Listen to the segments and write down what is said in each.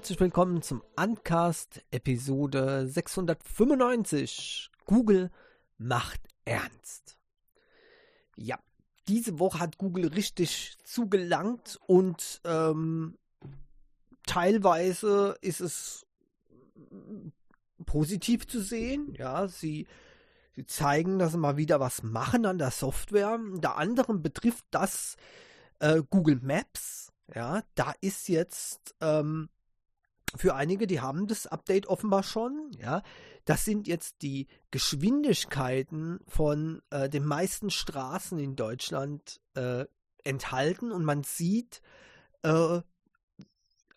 herzlich willkommen zum Uncast Episode 695. Google macht ernst. Ja, diese Woche hat Google richtig zugelangt und ähm, teilweise ist es positiv zu sehen. Ja, sie, sie zeigen, dass sie mal wieder was machen an der Software. Unter anderem betrifft das äh, Google Maps. Ja, da ist jetzt ähm, für einige, die haben das Update offenbar schon, ja, das sind jetzt die Geschwindigkeiten von äh, den meisten Straßen in Deutschland äh, enthalten und man sieht, äh,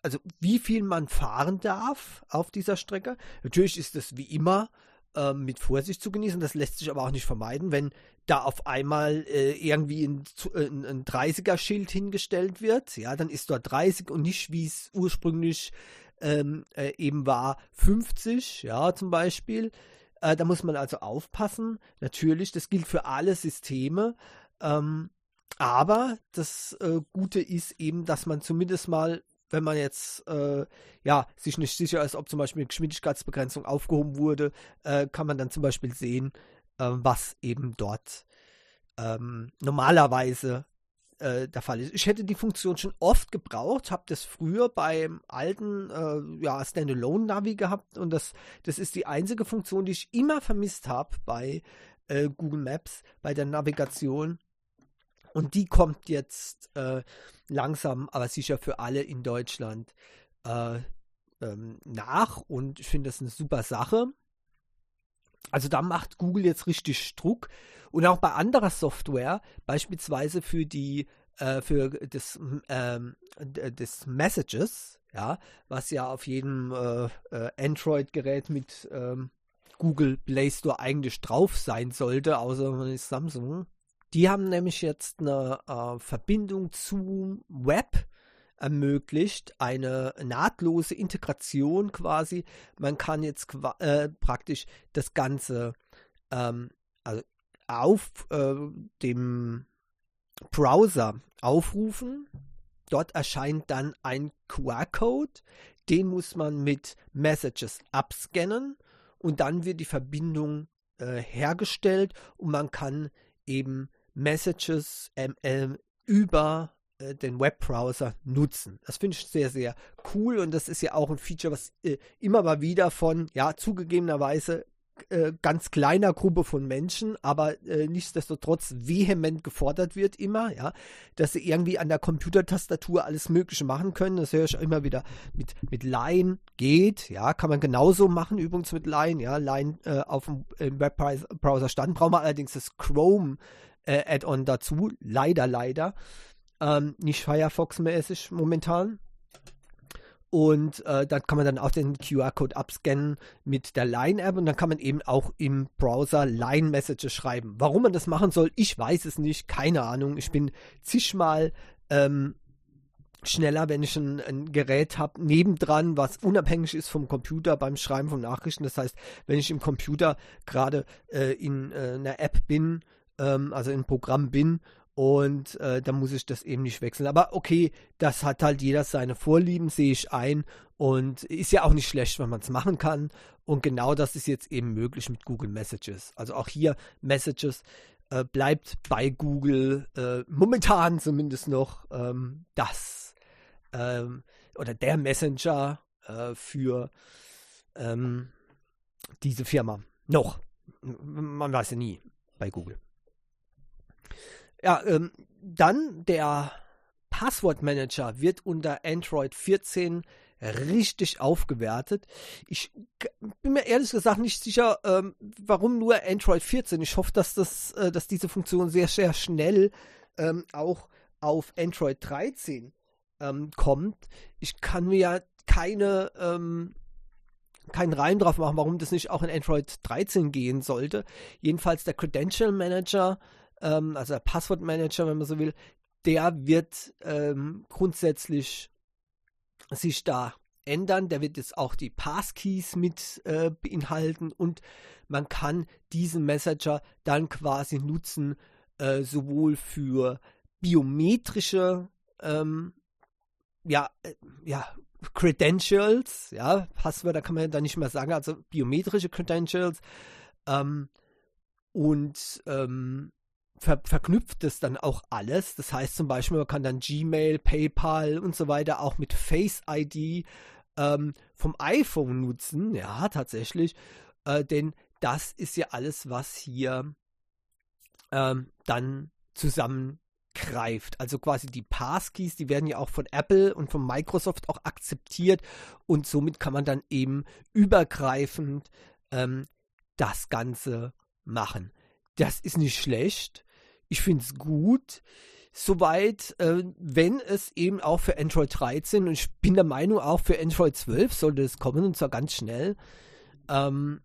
also wie viel man fahren darf auf dieser Strecke. Natürlich ist das wie immer ähm, mit Vorsicht zu genießen, das lässt sich aber auch nicht vermeiden, wenn da auf einmal äh, irgendwie ein, äh, ein, ein 30er-Schild hingestellt wird, ja, dann ist dort 30 und nicht, wie es ursprünglich ähm, äh, eben war 50, ja, zum Beispiel. Äh, da muss man also aufpassen. Natürlich, das gilt für alle Systeme. Ähm, aber das äh, Gute ist eben, dass man zumindest mal, wenn man jetzt äh, ja sich nicht sicher ist, ob zum Beispiel eine Geschwindigkeitsbegrenzung aufgehoben wurde, äh, kann man dann zum Beispiel sehen, äh, was eben dort ähm, normalerweise äh, der Fall ist. Ich hätte die Funktion schon oft gebraucht, habe das früher beim alten äh, ja, Standalone-Navi gehabt und das, das ist die einzige Funktion, die ich immer vermisst habe bei äh, Google Maps, bei der Navigation. Und die kommt jetzt äh, langsam, aber sicher für alle in Deutschland äh, ähm, nach und ich finde das eine super Sache. Also da macht Google jetzt richtig Druck. Und auch bei anderer Software, beispielsweise für die äh, für das, ähm, des Messages, ja, was ja auf jedem äh, äh, Android-Gerät mit ähm, Google Play Store eigentlich drauf sein sollte, außer man ist Samsung. Die haben nämlich jetzt eine äh, Verbindung zu Web ermöglicht, eine nahtlose Integration quasi. Man kann jetzt äh, praktisch das Ganze ähm, also auf äh, dem Browser aufrufen. Dort erscheint dann ein QR-Code, den muss man mit Messages abscannen und dann wird die Verbindung äh, hergestellt und man kann eben Messages äh, über äh, den Webbrowser nutzen. Das finde ich sehr, sehr cool und das ist ja auch ein Feature, was äh, immer mal wieder von, ja, zugegebenerweise äh, ganz kleiner Gruppe von Menschen, aber äh, nichtsdestotrotz vehement gefordert wird immer, ja, dass sie irgendwie an der Computertastatur alles Mögliche machen können. Das höre ich immer wieder mit, mit Line geht, ja, kann man genauso machen, übrigens mit Line, ja, Line äh, auf dem Webbrowser stand, braucht man allerdings das Chrome äh, Add-on dazu, leider, leider. Ähm, nicht Firefox-mäßig momentan. Und äh, dann kann man dann auch den QR-Code abscannen mit der Line-App und dann kann man eben auch im Browser Line-Messages schreiben. Warum man das machen soll, ich weiß es nicht, keine Ahnung. Ich bin zigmal ähm, schneller, wenn ich ein, ein Gerät habe, nebendran, was unabhängig ist vom Computer beim Schreiben von Nachrichten. Das heißt, wenn ich im Computer gerade äh, in äh, einer App bin, ähm, also im Programm bin und äh, dann muss ich das eben nicht wechseln. Aber okay, das hat halt jeder seine Vorlieben, sehe ich ein. Und ist ja auch nicht schlecht, wenn man es machen kann. Und genau das ist jetzt eben möglich mit Google Messages. Also auch hier Messages äh, bleibt bei Google äh, momentan zumindest noch ähm, das ähm, oder der Messenger äh, für ähm, diese Firma. Noch. Man weiß ja nie bei Google. Ja, ähm, dann der Passwortmanager wird unter Android 14 richtig aufgewertet. Ich bin mir ehrlich gesagt nicht sicher, ähm, warum nur Android 14. Ich hoffe, dass das, äh, dass diese Funktion sehr, sehr schnell ähm, auch auf Android 13 ähm, kommt. Ich kann mir ja keine ähm, keinen Reim drauf machen, warum das nicht auch in Android 13 gehen sollte. Jedenfalls der Credential Manager ähm, also der Passwortmanager, wenn man so will, der wird ähm, grundsätzlich sich da ändern. Der wird jetzt auch die Passkeys mit äh, beinhalten und man kann diesen Messenger dann quasi nutzen, äh, sowohl für biometrische ähm, ja, äh, ja, Credentials, ja, Passwörter kann man da nicht mehr sagen, also biometrische Credentials ähm, und ähm, ver verknüpft das dann auch alles. Das heißt zum Beispiel, man kann dann Gmail, PayPal und so weiter auch mit Face ID ähm, vom iPhone nutzen. Ja, tatsächlich. Äh, denn das ist ja alles, was hier ähm, dann zusammengreift. Also quasi die Passkeys, die werden ja auch von Apple und von Microsoft auch akzeptiert und somit kann man dann eben übergreifend ähm, das Ganze machen. Das ist nicht schlecht. Ich finde es gut. Soweit, äh, wenn es eben auch für Android 13 und ich bin der Meinung, auch für Android 12 sollte es kommen und zwar ganz schnell. Ähm,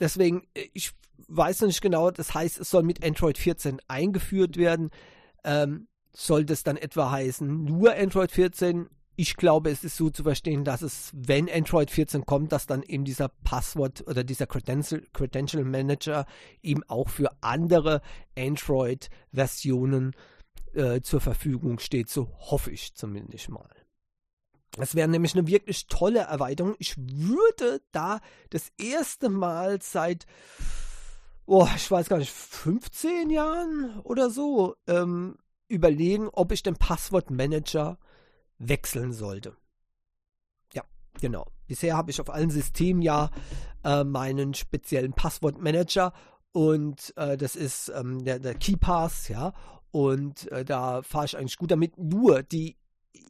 deswegen, äh, ich weiß noch nicht genau, das heißt, es soll mit Android 14 eingeführt werden. Ähm, sollte es dann etwa heißen, nur Android 14 ich glaube, es ist so zu verstehen, dass es, wenn Android 14 kommt, dass dann eben dieser Passwort oder dieser Credential, Credential Manager eben auch für andere Android-Versionen äh, zur Verfügung steht. So hoffe ich zumindest mal. Das wäre nämlich eine wirklich tolle Erweiterung. Ich würde da das erste Mal seit, oh, ich weiß gar nicht, 15 Jahren oder so ähm, überlegen, ob ich den Passwortmanager wechseln sollte. Ja, genau. Bisher habe ich auf allen Systemen ja äh, meinen speziellen Passwortmanager und äh, das ist ähm, der, der KeyPass, ja. Und äh, da fahre ich eigentlich gut damit. Nur die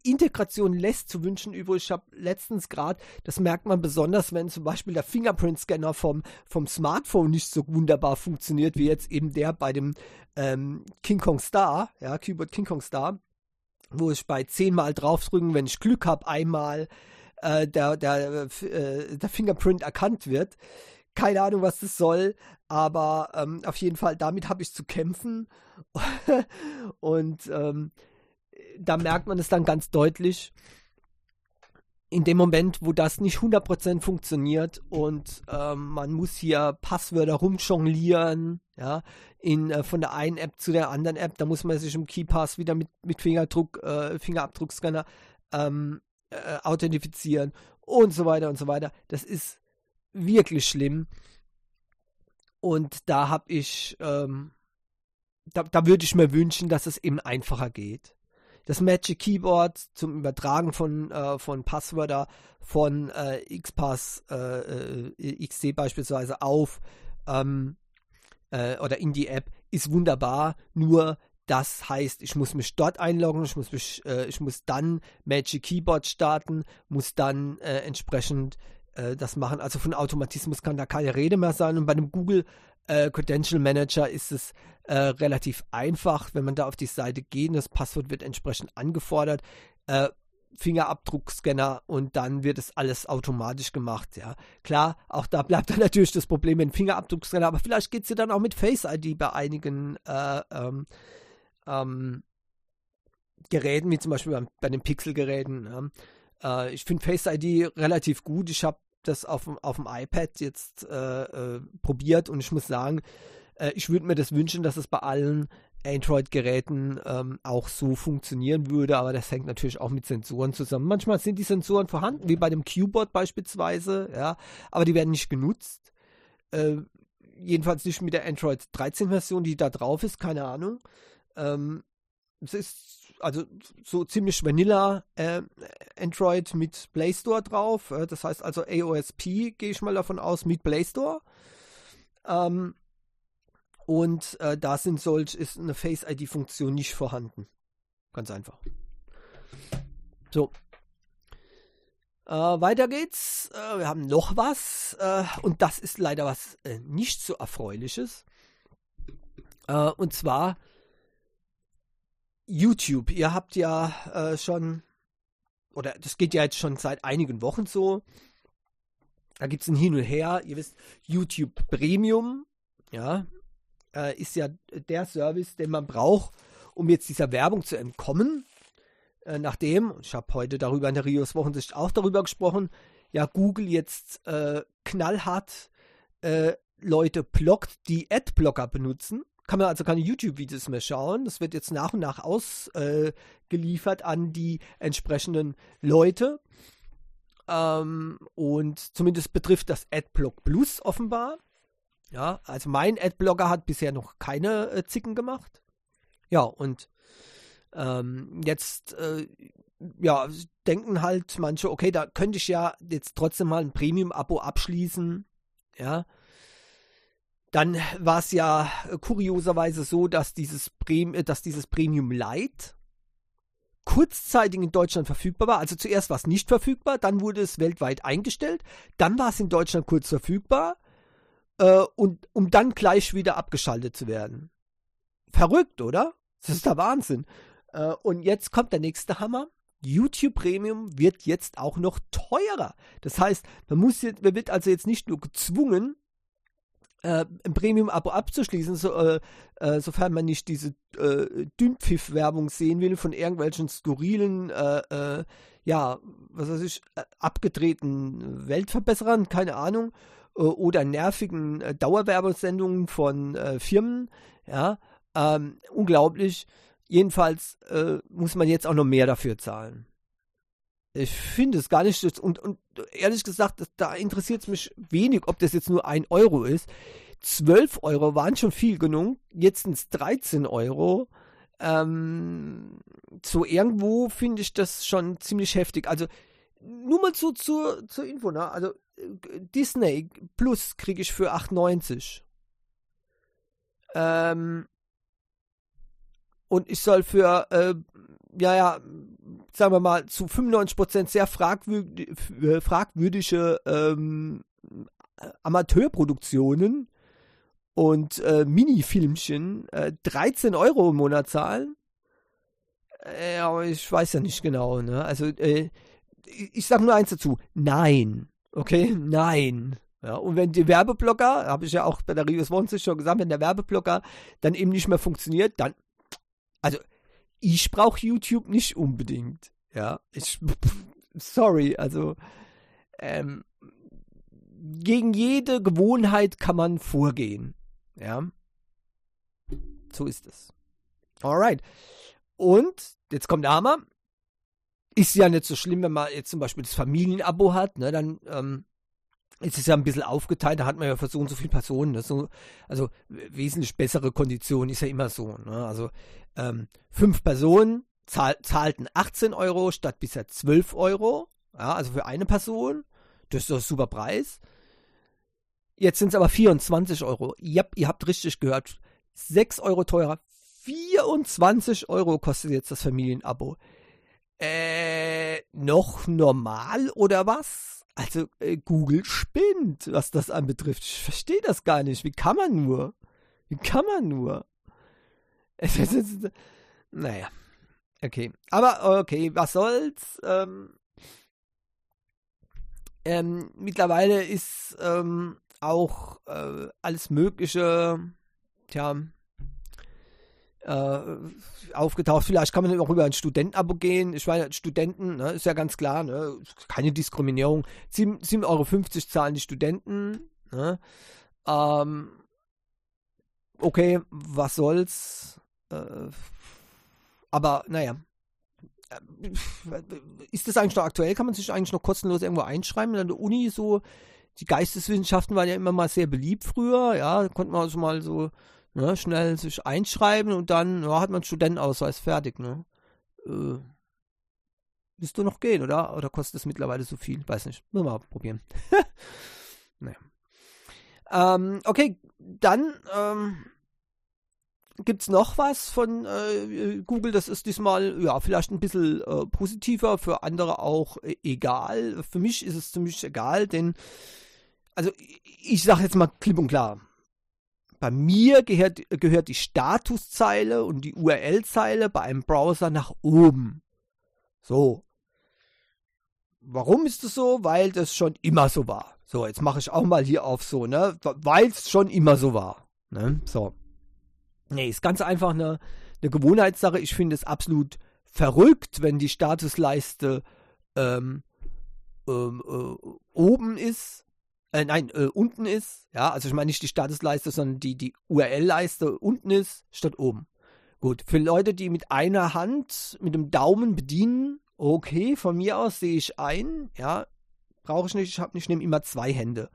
Integration lässt zu wünschen übrig. Ich habe letztens gerade, das merkt man besonders, wenn zum Beispiel der Fingerprint-Scanner vom, vom Smartphone nicht so wunderbar funktioniert, wie jetzt eben der bei dem ähm, King Kong Star, ja, Keyboard King Kong Star wo ich bei zehnmal draufdrücken, wenn ich Glück habe, einmal äh, der, der, äh, der Fingerprint erkannt wird. Keine Ahnung, was das soll, aber ähm, auf jeden Fall, damit habe ich zu kämpfen. Und ähm, da merkt man es dann ganz deutlich. In dem Moment, wo das nicht 100% funktioniert und ähm, man muss hier Passwörter rumjonglieren, ja, in, äh, von der einen App zu der anderen App. Da muss man sich im KeyPass wieder mit, mit Fingerdruck, äh, Fingerabdruckscanner ähm, äh, authentifizieren und so weiter und so weiter. Das ist wirklich schlimm. Und da habe ich, ähm, da, da würde ich mir wünschen, dass es eben einfacher geht. Das Magic Keyboard zum Übertragen von, äh, von Passwörter von äh, XPass äh, äh XC beispielsweise auf ähm, äh, oder in die App ist wunderbar, nur das heißt, ich muss mich dort einloggen, ich muss, mich, äh, ich muss dann Magic Keyboard starten, muss dann entsprechend das machen. Also von Automatismus kann da keine Rede mehr sein. Und bei dem Google äh, Credential Manager ist es äh, relativ einfach, wenn man da auf die Seite geht, das Passwort wird entsprechend angefordert. Äh, Fingerabdruckscanner und dann wird es alles automatisch gemacht, ja. Klar, auch da bleibt dann natürlich das Problem mit dem Fingerabdruckscanner, aber vielleicht geht es ja dann auch mit Face ID bei einigen äh, ähm, ähm, Geräten, wie zum Beispiel bei, bei den Pixel-Geräten. Ja. Äh, ich finde Face ID relativ gut. Ich habe das auf, auf dem iPad jetzt äh, äh probiert und ich muss sagen, äh, ich würde mir das wünschen, dass es bei allen Android-Geräten ähm, auch so funktionieren würde, aber das hängt natürlich auch mit Sensoren zusammen. Manchmal sind die Sensoren vorhanden, wie bei dem Keyboard beispielsweise, ja, aber die werden nicht genutzt. Äh, jedenfalls nicht mit der Android 13-Version, die da drauf ist, keine Ahnung. Ähm, es ist also so ziemlich Vanilla äh, Android mit Play Store drauf. Äh, das heißt also AOSP, gehe ich mal davon aus, mit Play Store. Ähm, und äh, da sind solch, ist eine Face-ID-Funktion nicht vorhanden. Ganz einfach. So. Äh, weiter geht's. Äh, wir haben noch was. Äh, und das ist leider was nicht so erfreuliches. Und zwar YouTube. Ihr habt ja schon, oder das geht ja jetzt schon seit einigen Wochen so. Da gibt es ein Hin und Her. Ihr wisst, YouTube Premium. Ja, äh, ist ja der Service, den man braucht, um jetzt dieser Werbung zu entkommen. Äh, nachdem, ich habe heute darüber in der Rios Wochensicht auch darüber gesprochen, ja Google jetzt äh, knallhart äh, Leute blockt, die Adblocker benutzen. Kann man also keine YouTube-Videos mehr schauen. Das wird jetzt nach und nach ausgeliefert äh, an die entsprechenden Leute. Ähm, und zumindest betrifft das Adblock Plus offenbar. Ja, also mein Adblocker hat bisher noch keine äh, Zicken gemacht. Ja, und ähm, jetzt äh, ja, denken halt manche, okay, da könnte ich ja jetzt trotzdem mal ein Premium-Abo abschließen. Ja. Dann war es ja kurioserweise so, dass dieses, Prem äh, dass dieses Premium Light kurzzeitig in Deutschland verfügbar war. Also zuerst war es nicht verfügbar, dann wurde es weltweit eingestellt, dann war es in Deutschland kurz verfügbar äh, und um dann gleich wieder abgeschaltet zu werden. Verrückt, oder? Das ist der Wahnsinn. Äh, und jetzt kommt der nächste Hammer. YouTube Premium wird jetzt auch noch teurer. Das heißt, man muss jetzt, man wird also jetzt nicht nur gezwungen, äh, ein Premium-Abo abzuschließen, so, äh, äh, sofern man nicht diese äh, Dünnpfiff-Werbung sehen will von irgendwelchen skurrilen, äh, äh, ja, was weiß ich, äh, abgedrehten Weltverbesserern, keine Ahnung, oder nervigen Dauerwerbesendungen von Firmen, ja, ähm, unglaublich. Jedenfalls äh, muss man jetzt auch noch mehr dafür zahlen. Ich finde es gar nicht, und, und ehrlich gesagt, da interessiert es mich wenig, ob das jetzt nur ein Euro ist. 12 Euro waren schon viel genug, jetzt sind es 13 Euro. Ähm, so irgendwo finde ich das schon ziemlich heftig. Also nur mal so zur, zur Info, ne? Also Disney Plus kriege ich für 8,90. Ähm, und ich soll für, äh, ja, ja, sagen wir mal, zu 95% sehr fragwürd äh, fragwürdige ähm, Amateurproduktionen und äh, Mini-Filmchen äh, 13 Euro im Monat zahlen. Äh, ich weiß ja nicht genau, ne? Also, äh, ich sage nur eins dazu. Nein. Okay? Nein. Ja, und wenn die Werbeblocker, habe ich ja auch bei der Rios Wonsis schon gesagt, wenn der Werbeblocker dann eben nicht mehr funktioniert, dann also ich brauche YouTube nicht unbedingt. Ja, ich, sorry, also ähm, gegen jede Gewohnheit kann man vorgehen. Ja, so ist es. Alright. Und jetzt kommt der. Ist ja nicht so schlimm, wenn man jetzt zum Beispiel das Familienabo hat, ne? Dann ähm, es ist ja ein bisschen aufgeteilt, da hat man ja für so und so viele Personen. Ne? So, also wesentlich bessere Konditionen ist ja immer so. Ne? Also ähm, fünf Personen zahl, zahlten 18 Euro statt bisher 12 Euro. Ja, also für eine Person. Das ist doch ein super Preis. Jetzt sind es aber 24 Euro. Ja, ihr habt richtig gehört. 6 Euro teurer. 24 Euro kostet jetzt das Familienabo. Äh, noch normal oder was? Also äh, Google spinnt, was das anbetrifft. Ich verstehe das gar nicht. Wie kann man nur? Wie kann man nur? naja. Okay. Aber okay, was soll's? Ähm, ähm, mittlerweile ist ähm, auch äh, alles Mögliche, tja, äh, aufgetaucht. Vielleicht kann man auch über ein Studentenabo gehen. Ich meine, Studenten, ne, ist ja ganz klar, ne, keine Diskriminierung. 7,50 Euro zahlen die Studenten. Ne? Ähm, okay, was soll's. Äh, aber naja. Äh, ist das eigentlich noch aktuell? Kann man sich eigentlich noch kostenlos irgendwo einschreiben an der Uni? So, die Geisteswissenschaften waren ja immer mal sehr beliebt früher. Ja, konnte man also mal so Ne, schnell sich einschreiben und dann ja, hat man Studentenausweis fertig, ne? Äh, willst du noch gehen, oder? Oder kostet es mittlerweile so viel? Weiß nicht. Müssen wir mal probieren. naja. Ähm, okay, dann ähm, gibt es noch was von äh, Google. Das ist diesmal ja vielleicht ein bisschen äh, positiver, für andere auch äh, egal. Für mich ist es ziemlich egal, denn also ich sage jetzt mal klipp und klar, bei mir gehört, gehört die Statuszeile und die URL-Zeile bei einem Browser nach oben. So. Warum ist das so? Weil das schon immer so war. So, jetzt mache ich auch mal hier auf so, ne? Weil es schon immer so war. Ne? So. Nee, ist ganz einfach eine, eine Gewohnheitssache. Ich finde es absolut verrückt, wenn die Statusleiste ähm, ähm, äh, oben ist äh, nein, äh, unten ist, ja, also ich meine nicht die Statusleiste, sondern die, die URL-Leiste unten ist, statt oben. Gut, für Leute, die mit einer Hand, mit dem Daumen bedienen, okay, von mir aus sehe ich ein, ja, brauche ich nicht, ich ich nehme immer zwei Hände.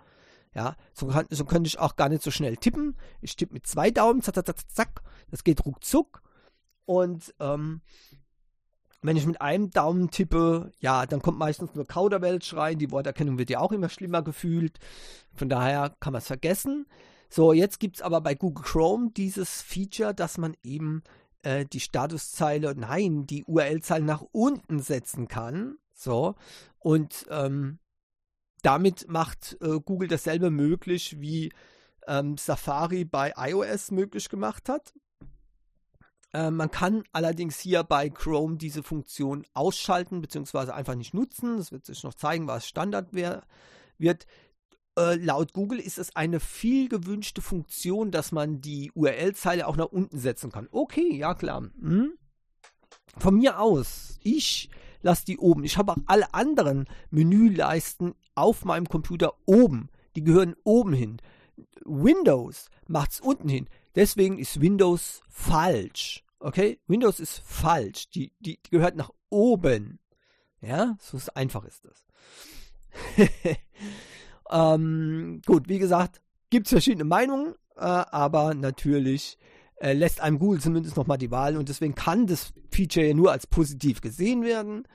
Ja, so, kann, so könnte ich auch gar nicht so schnell tippen. Ich tippe mit zwei Daumen, zack, zack, zack, zack. Das geht ruckzuck. Und ähm, wenn ich mit einem Daumen tippe, ja, dann kommt meistens nur Kauderwelsch rein. Die Worterkennung wird ja auch immer schlimmer gefühlt. Von daher kann man es vergessen. So, jetzt gibt es aber bei Google Chrome dieses Feature, dass man eben äh, die Statuszeile, nein, die URL-Zeile nach unten setzen kann. So, und ähm, damit macht äh, Google dasselbe möglich, wie ähm, Safari bei iOS möglich gemacht hat. Äh, man kann allerdings hier bei Chrome diese Funktion ausschalten bzw. einfach nicht nutzen. Das wird sich noch zeigen, was Standard wär, wird. Äh, laut Google ist es eine viel gewünschte Funktion, dass man die URL-Zeile auch nach unten setzen kann. Okay, ja klar. Hm? Von mir aus, ich lasse die oben. Ich habe auch alle anderen Menüleisten auf meinem Computer oben. Die gehören oben hin. Windows macht es unten hin. Deswegen ist Windows falsch. Okay? Windows ist falsch. Die, die, die gehört nach oben. Ja, so einfach ist das. Ähm, gut, wie gesagt, gibt es verschiedene Meinungen, äh, aber natürlich äh, lässt einem Google zumindest nochmal die Wahl und deswegen kann das Feature ja nur als positiv gesehen werden.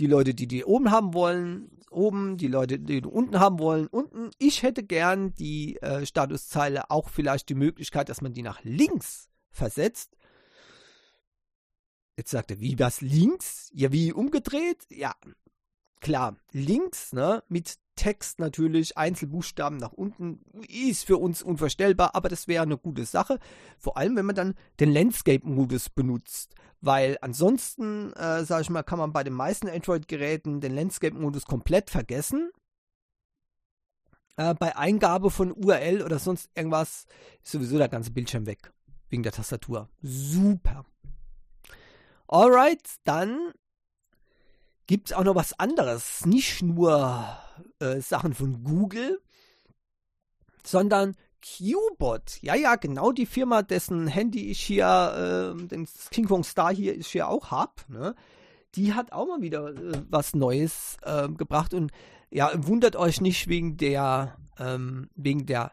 Die Leute, die die oben haben wollen, oben, die Leute, die unten haben wollen, unten. Ich hätte gern die äh, Statuszeile auch vielleicht die Möglichkeit, dass man die nach links versetzt. Jetzt sagt er, wie das links? Ja, wie umgedreht? Ja, klar, links, ne, mit Text natürlich, Einzelbuchstaben nach unten, ist für uns unvorstellbar, aber das wäre eine gute Sache. Vor allem, wenn man dann den Landscape-Modus benutzt. Weil ansonsten, äh, sage ich mal, kann man bei den meisten Android-Geräten den Landscape-Modus komplett vergessen. Äh, bei Eingabe von URL oder sonst irgendwas ist sowieso der ganze Bildschirm weg. Wegen der Tastatur. Super. Alright, dann gibt es auch noch was anderes. Nicht nur äh, Sachen von Google, sondern Qbot. Ja, ja, genau die Firma, dessen Handy ich hier, äh, den King Kong Star hier, ich hier auch habe, ne? die hat auch mal wieder äh, was Neues äh, gebracht und ja, wundert euch nicht wegen der, ähm, wegen der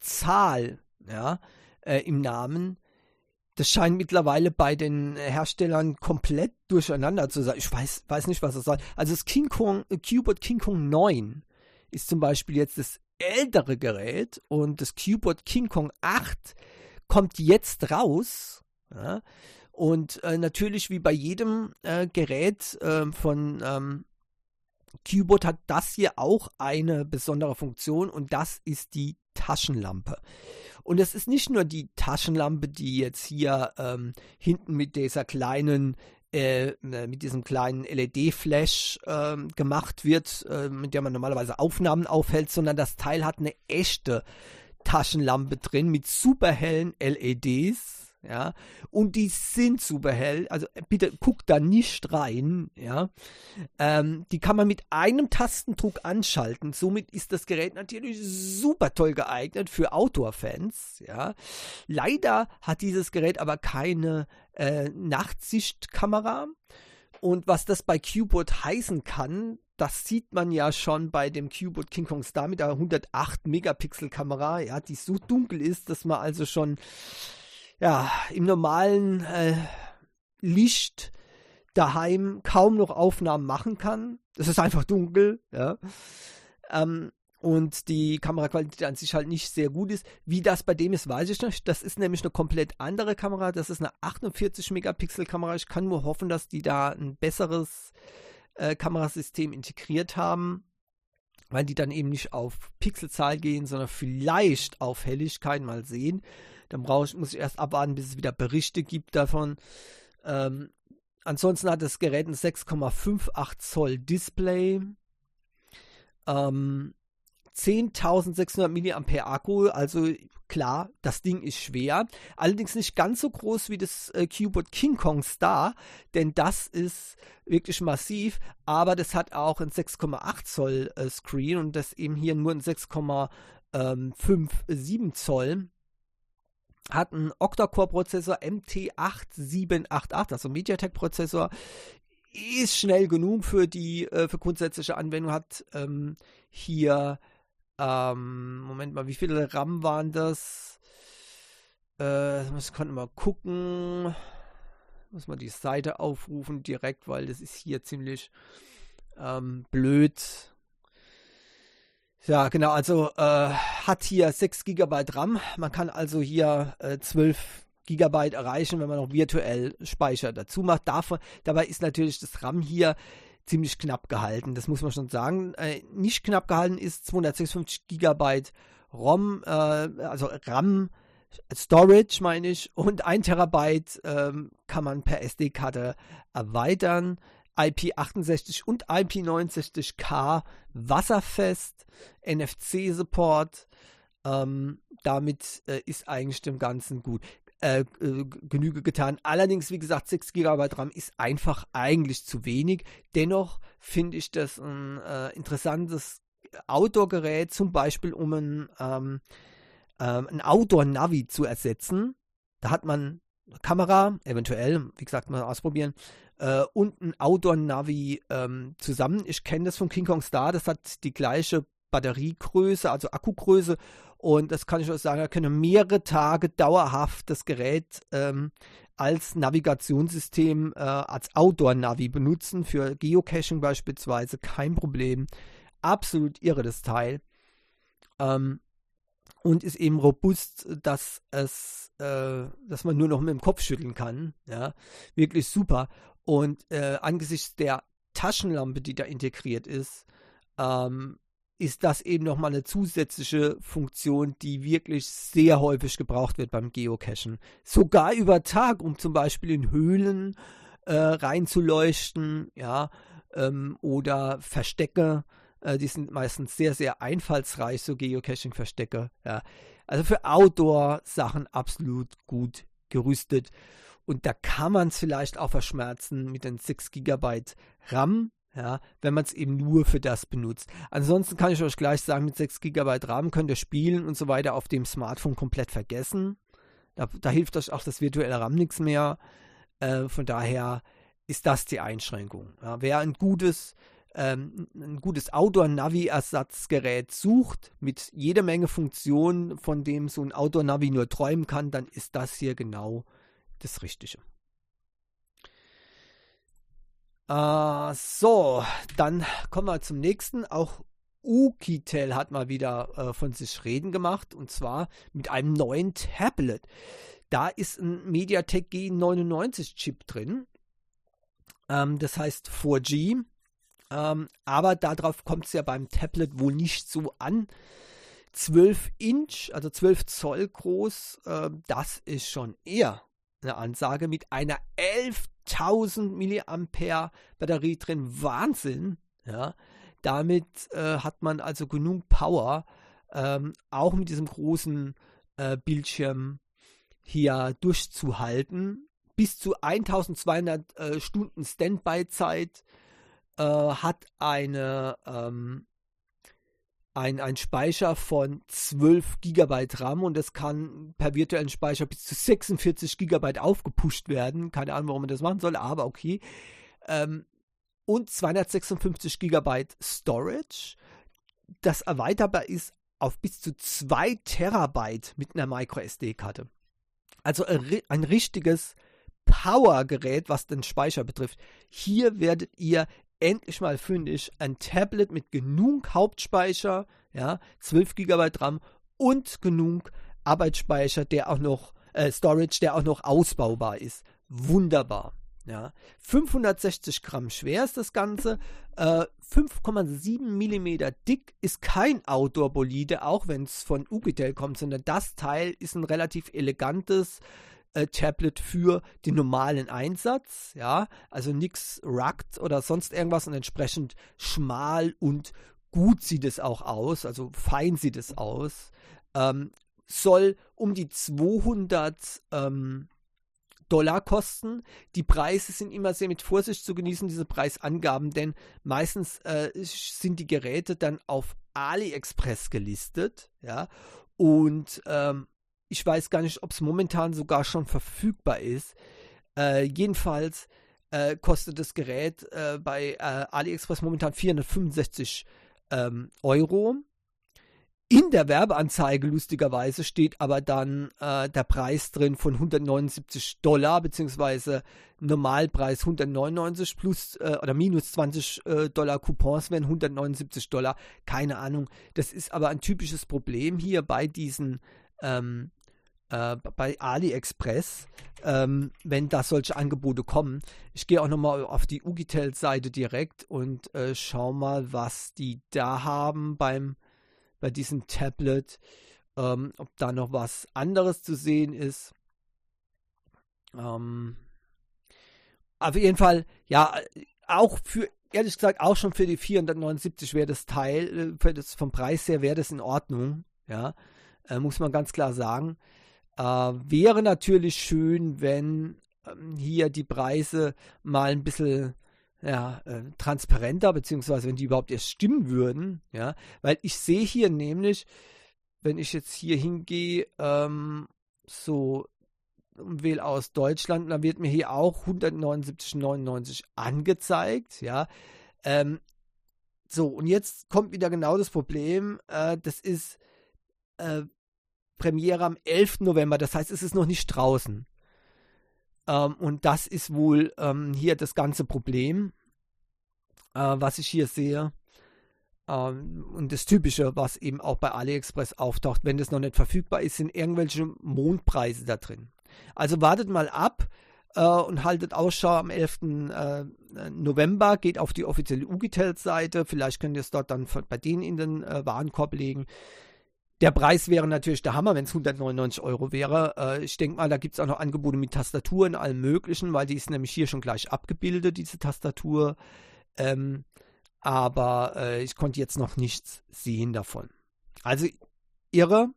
Zahl, ja, äh, im Namen. Das scheint mittlerweile bei den Herstellern komplett durcheinander zu sein. Ich weiß, weiß nicht, was das soll. Also das King Kong, äh, Qbot King Kong 9 ist zum Beispiel jetzt das ältere Gerät und das Qbot King Kong 8 kommt jetzt raus. Ja? Und äh, natürlich wie bei jedem äh, Gerät äh, von ähm, Qbot hat das hier auch eine besondere Funktion und das ist die Taschenlampe. Und es ist nicht nur die Taschenlampe, die jetzt hier ähm, hinten mit dieser kleinen äh, äh mit diesem kleinen LED-Flash äh, gemacht wird, äh, mit der man normalerweise Aufnahmen aufhält, sondern das Teil hat eine echte Taschenlampe drin mit superhellen LEDs ja, und die sind super hell, also bitte guckt da nicht rein, ja, ähm, die kann man mit einem Tastendruck anschalten, somit ist das Gerät natürlich super toll geeignet für Outdoor-Fans, ja, leider hat dieses Gerät aber keine äh, Nachtsichtkamera. Und was das bei Qbot heißen kann, das sieht man ja schon bei dem Qbot King Kong Star mit der 108 Megapixel Kamera, ja, die so dunkel ist, dass man also schon ja, im normalen äh, Licht daheim kaum noch Aufnahmen machen kann. Es ist einfach dunkel, ja. Ähm, und die Kameraqualität an sich halt nicht sehr gut ist. Wie das bei dem ist, weiß ich nicht. Das ist nämlich eine komplett andere Kamera. Das ist eine 48 Megapixel Kamera. Ich kann nur hoffen, dass die da ein besseres äh, Kamerasystem integriert haben, weil die dann eben nicht auf Pixelzahl gehen, sondern vielleicht auf Helligkeit mal sehen. Dann brauche ich, muss ich erst abwarten, bis es wieder Berichte gibt davon. Ähm, ansonsten hat das Gerät ein 6,58 Zoll Display. Ähm, 10.600 mAh Akku, also klar, das Ding ist schwer. Allerdings nicht ganz so groß wie das äh, Cubot King Kong Star, denn das ist wirklich massiv, aber das hat auch ein 6,8 Zoll äh, Screen und das eben hier nur ein 6,57 Zoll hat einen Octa-Core-Prozessor MT8788, also MediaTek-Prozessor, ist schnell genug für die äh, für grundsätzliche Anwendung, hat ähm, hier, ähm, Moment mal, wie viele RAM waren das? Äh, muss konnte mal gucken. Muss man die Seite aufrufen direkt, weil das ist hier ziemlich ähm, blöd. Ja, genau, also äh, hat hier 6 GB RAM. Man kann also hier äh, 12 GB erreichen, wenn man noch virtuell Speicher dazu macht. Davon, dabei ist natürlich das RAM hier ziemlich knapp gehalten, das muss man schon sagen. Äh, nicht knapp gehalten ist 256 GB ROM, äh, also RAM Storage meine ich, und 1 Terabyte ähm, kann man per SD-Karte erweitern. IP68 und IP69K wasserfest, NFC-Support. Ähm, damit äh, ist eigentlich dem Ganzen gut. Äh, äh, Genüge getan. Allerdings, wie gesagt, 6 GB RAM ist einfach eigentlich zu wenig. Dennoch finde ich das ein äh, interessantes Outdoor-Gerät, zum Beispiel um ein, ähm, ähm ein Outdoor-Navi zu ersetzen. Da hat man eine Kamera, eventuell, wie gesagt, mal ausprobieren, äh, und ein Outdoor-Navi ähm, zusammen. Ich kenne das von King Kong Star, das hat die gleiche Batteriegröße, also Akkugröße. Und das kann ich euch sagen, da können mehrere Tage dauerhaft das Gerät ähm, als Navigationssystem, äh, als Outdoor-Navi benutzen, für Geocaching beispielsweise, kein Problem. Absolut irre das Teil. Ähm, und ist eben robust, dass es, äh, dass man nur noch mit dem Kopf schütteln kann. Ja, wirklich super. Und äh, angesichts der Taschenlampe, die da integriert ist, ähm, ist das eben nochmal eine zusätzliche Funktion, die wirklich sehr häufig gebraucht wird beim Geocachen. Sogar über Tag, um zum Beispiel in Höhlen äh, reinzuleuchten, ja, ähm, oder Verstecke. Äh, die sind meistens sehr, sehr einfallsreich, so Geocaching-Verstecke. Ja. Also für Outdoor-Sachen absolut gut gerüstet. Und da kann man es vielleicht auch verschmerzen mit den 6 GB RAM, ja, wenn man es eben nur für das benutzt. Ansonsten kann ich euch gleich sagen, mit 6 GB RAM könnt ihr spielen und so weiter auf dem Smartphone komplett vergessen. Da, da hilft euch auch das virtuelle RAM nichts mehr. Äh, von daher ist das die Einschränkung. Ja, wer ein gutes, ähm, ein gutes Outdoor-Navi-Ersatzgerät sucht, mit jeder Menge Funktionen, von dem so ein Outdoor-Navi nur träumen kann, dann ist das hier genau das Richtige. Äh, so, dann kommen wir zum nächsten. Auch Ukitel hat mal wieder äh, von sich reden gemacht und zwar mit einem neuen Tablet. Da ist ein MediaTek G99 Chip drin. Ähm, das heißt 4G. Ähm, aber darauf kommt es ja beim Tablet wohl nicht so an. 12 Inch, also 12 Zoll groß, äh, das ist schon eher eine Ansage mit einer 11.000 mAh Batterie drin. Wahnsinn! Ja, damit äh, hat man also genug Power, ähm, auch mit diesem großen äh, Bildschirm hier durchzuhalten. Bis zu 1200 äh, Stunden Standby-Zeit äh, hat eine ähm, ein, ein Speicher von 12 GB RAM und das kann per virtuellen Speicher bis zu 46 GB aufgepusht werden. Keine Ahnung, warum man das machen soll, aber okay. Ähm, und 256 GB Storage, das erweiterbar ist auf bis zu 2 Terabyte mit einer MicroSD-Karte. Also ein richtiges Power-Gerät, was den Speicher betrifft. Hier werdet ihr endlich mal fündig ein Tablet mit genug Hauptspeicher, ja, 12 GB RAM und genug Arbeitsspeicher, der auch noch, äh, Storage, der auch noch ausbaubar ist. Wunderbar. Ja, 560 Gramm schwer ist das Ganze, äh, 5,7 mm dick ist kein Outdoor-Bolide, auch wenn es von Ugitel kommt, sondern das Teil ist ein relativ elegantes, Tablet für den normalen Einsatz, ja, also nichts rugged oder sonst irgendwas und entsprechend schmal und gut sieht es auch aus, also fein sieht es aus. Ähm, soll um die 200 ähm, Dollar kosten. Die Preise sind immer sehr mit Vorsicht zu genießen, diese Preisangaben, denn meistens äh, sind die Geräte dann auf AliExpress gelistet, ja, und ähm, ich weiß gar nicht, ob es momentan sogar schon verfügbar ist. Äh, jedenfalls äh, kostet das Gerät äh, bei äh, AliExpress momentan 465 ähm, Euro. In der Werbeanzeige lustigerweise steht aber dann äh, der Preis drin von 179 Dollar, beziehungsweise Normalpreis 199 plus äh, oder minus 20 äh, Dollar Coupons wären 179 Dollar. Keine Ahnung. Das ist aber ein typisches Problem hier bei diesen ähm, äh, bei AliExpress, ähm, wenn da solche Angebote kommen. Ich gehe auch nochmal auf die Ugitel-Seite direkt und äh, schau mal, was die da haben beim bei diesem Tablet, ähm, ob da noch was anderes zu sehen ist. Ähm, auf jeden Fall, ja, auch für, ehrlich gesagt, auch schon für die 479 wäre das Teil, äh, für das, vom Preis her wäre das in Ordnung, ja, äh, muss man ganz klar sagen. Äh, wäre natürlich schön, wenn ähm, hier die Preise mal ein bisschen ja, äh, transparenter, beziehungsweise wenn die überhaupt erst stimmen würden, ja, weil ich sehe hier nämlich, wenn ich jetzt hier hingehe, ähm, so wähle aus Deutschland, dann wird mir hier auch 179,99 angezeigt, ja. Ähm, so, und jetzt kommt wieder genau das Problem, äh, das ist äh, Premiere am 11. November, das heißt, es ist noch nicht draußen. Ähm, und das ist wohl ähm, hier das ganze Problem, äh, was ich hier sehe. Ähm, und das Typische, was eben auch bei AliExpress auftaucht, wenn das noch nicht verfügbar ist, sind irgendwelche Mondpreise da drin. Also wartet mal ab äh, und haltet Ausschau am 11. Äh, November, geht auf die offizielle Ugitel-Seite, vielleicht könnt ihr es dort dann bei denen in den äh, Warenkorb legen. Der Preis wäre natürlich der Hammer, wenn es 199 Euro wäre. Äh, ich denke mal, da gibt es auch noch Angebote mit Tastatur und allem Möglichen, weil die ist nämlich hier schon gleich abgebildet, diese Tastatur. Ähm, aber äh, ich konnte jetzt noch nichts sehen davon. Also irre.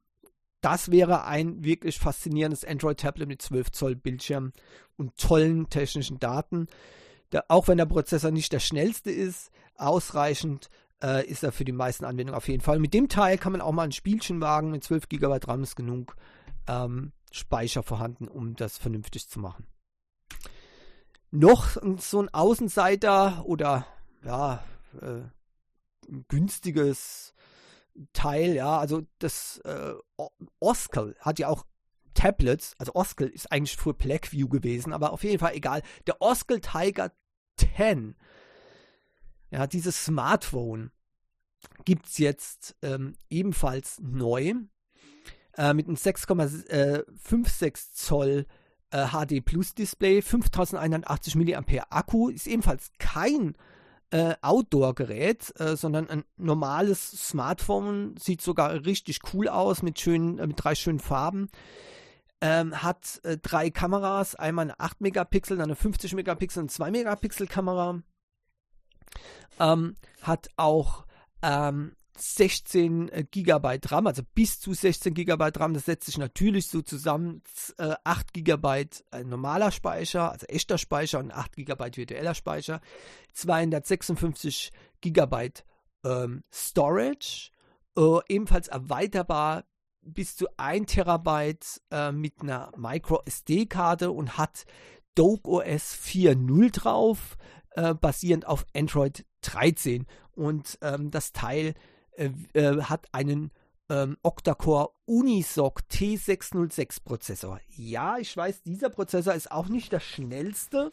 Das wäre ein wirklich faszinierendes Android-Tablet mit 12 Zoll Bildschirm und tollen technischen Daten. Der, auch wenn der Prozessor nicht der schnellste ist, ausreichend äh, ist er für die meisten Anwendungen auf jeden Fall. Mit dem Teil kann man auch mal ein Spielchen wagen. Mit 12 GB RAM ist genug ähm, Speicher vorhanden, um das vernünftig zu machen. Noch so ein Außenseiter oder ja, äh, günstiges Teil, ja, also das äh, Oskel hat ja auch Tablets, also Oskel ist eigentlich für Blackview gewesen, aber auf jeden Fall egal. Der Oskel Tiger 10 ja, dieses Smartphone gibt es jetzt ähm, ebenfalls neu äh, mit einem 6,56 äh, Zoll äh, HD Plus Display, 5180 mAh Akku, ist ebenfalls kein äh, Outdoor-Gerät, äh, sondern ein normales Smartphone, sieht sogar richtig cool aus mit, schönen, äh, mit drei schönen Farben. Ähm, hat drei Kameras, einmal eine 8 Megapixel, dann eine 50 Megapixel und 2 Megapixel Kamera ähm, hat auch ähm, 16 äh, Gigabyte RAM, also bis zu 16 Gigabyte RAM. Das setzt sich natürlich so zusammen. Äh, 8 Gigabyte äh, normaler Speicher, also echter Speicher und 8 Gigabyte virtueller Speicher. 256 Gigabyte ähm, Storage, äh, ebenfalls erweiterbar bis zu 1 Terabyte äh, mit einer Micro SD-Karte und hat Dope OS 4.0 drauf äh, basierend auf Android 13. Und ähm, das Teil äh, äh, hat einen ähm, Octa-Core Unisoc T606 Prozessor. Ja, ich weiß, dieser Prozessor ist auch nicht der schnellste.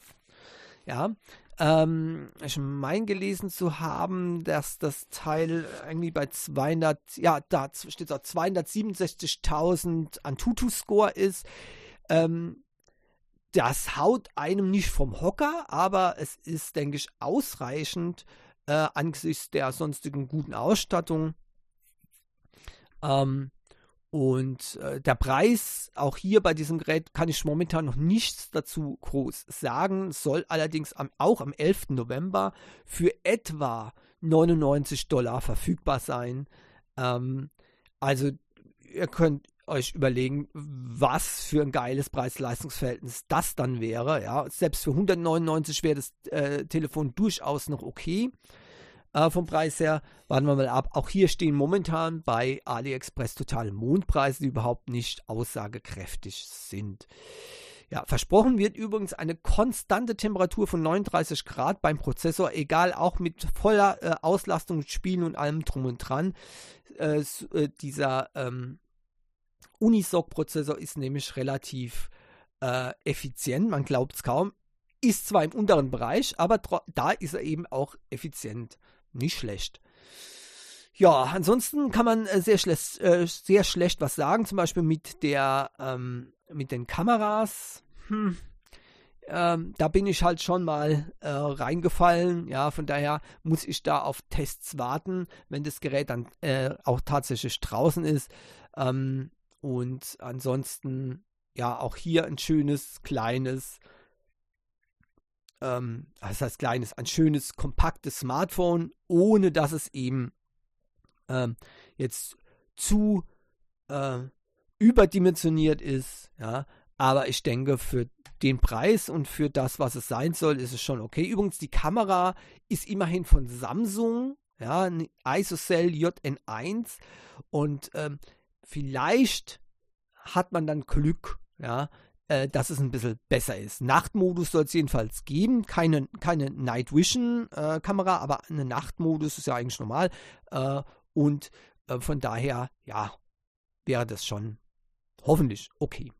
Ja, ähm, ich meine gelesen zu haben, dass das Teil irgendwie bei 200, ja, da steht so 267.000 Antutu-Score ist. Ähm, das haut einem nicht vom Hocker, aber es ist, denke ich, ausreichend äh, angesichts der sonstigen guten Ausstattung. Ähm, und äh, der Preis, auch hier bei diesem Gerät, kann ich momentan noch nichts dazu groß sagen, soll allerdings am, auch am 11. November für etwa 99 Dollar verfügbar sein. Ähm, also ihr könnt euch überlegen, was für ein geiles Preis-Leistungs-Verhältnis das dann wäre. Ja, selbst für 199 wäre das äh, Telefon durchaus noch okay. Äh, vom Preis her warten wir mal ab. Auch hier stehen momentan bei AliExpress totale Mondpreise, die überhaupt nicht aussagekräftig sind. Ja, versprochen wird übrigens eine konstante Temperatur von 39 Grad beim Prozessor, egal auch mit voller äh, Auslastung, Spielen und allem drum und dran. Äh, äh, dieser ähm, Unisoc-Prozessor ist nämlich relativ äh, effizient, man glaubt es kaum. Ist zwar im unteren Bereich, aber da ist er eben auch effizient. Nicht schlecht. Ja, ansonsten kann man äh, sehr, schlecht, äh, sehr schlecht was sagen, zum Beispiel mit der ähm, mit den Kameras. Hm. Ähm, da bin ich halt schon mal äh, reingefallen. Ja, von daher muss ich da auf Tests warten, wenn das Gerät dann äh, auch tatsächlich draußen ist. Ähm, und ansonsten, ja, auch hier ein schönes, kleines, ähm, das heißt kleines, ein schönes, kompaktes Smartphone, ohne dass es eben ähm, jetzt zu äh, überdimensioniert ist. Ja, aber ich denke, für den Preis und für das, was es sein soll, ist es schon okay. Übrigens, die Kamera ist immerhin von Samsung, ja, ein ISOCELL JN1 und ähm, vielleicht hat man dann Glück, ja, äh, dass es ein bisschen besser ist. Nachtmodus soll es jedenfalls geben, keine, keine Night Vision äh, Kamera, aber eine Nachtmodus ist ja eigentlich normal äh, und äh, von daher, ja, wäre das schon hoffentlich okay.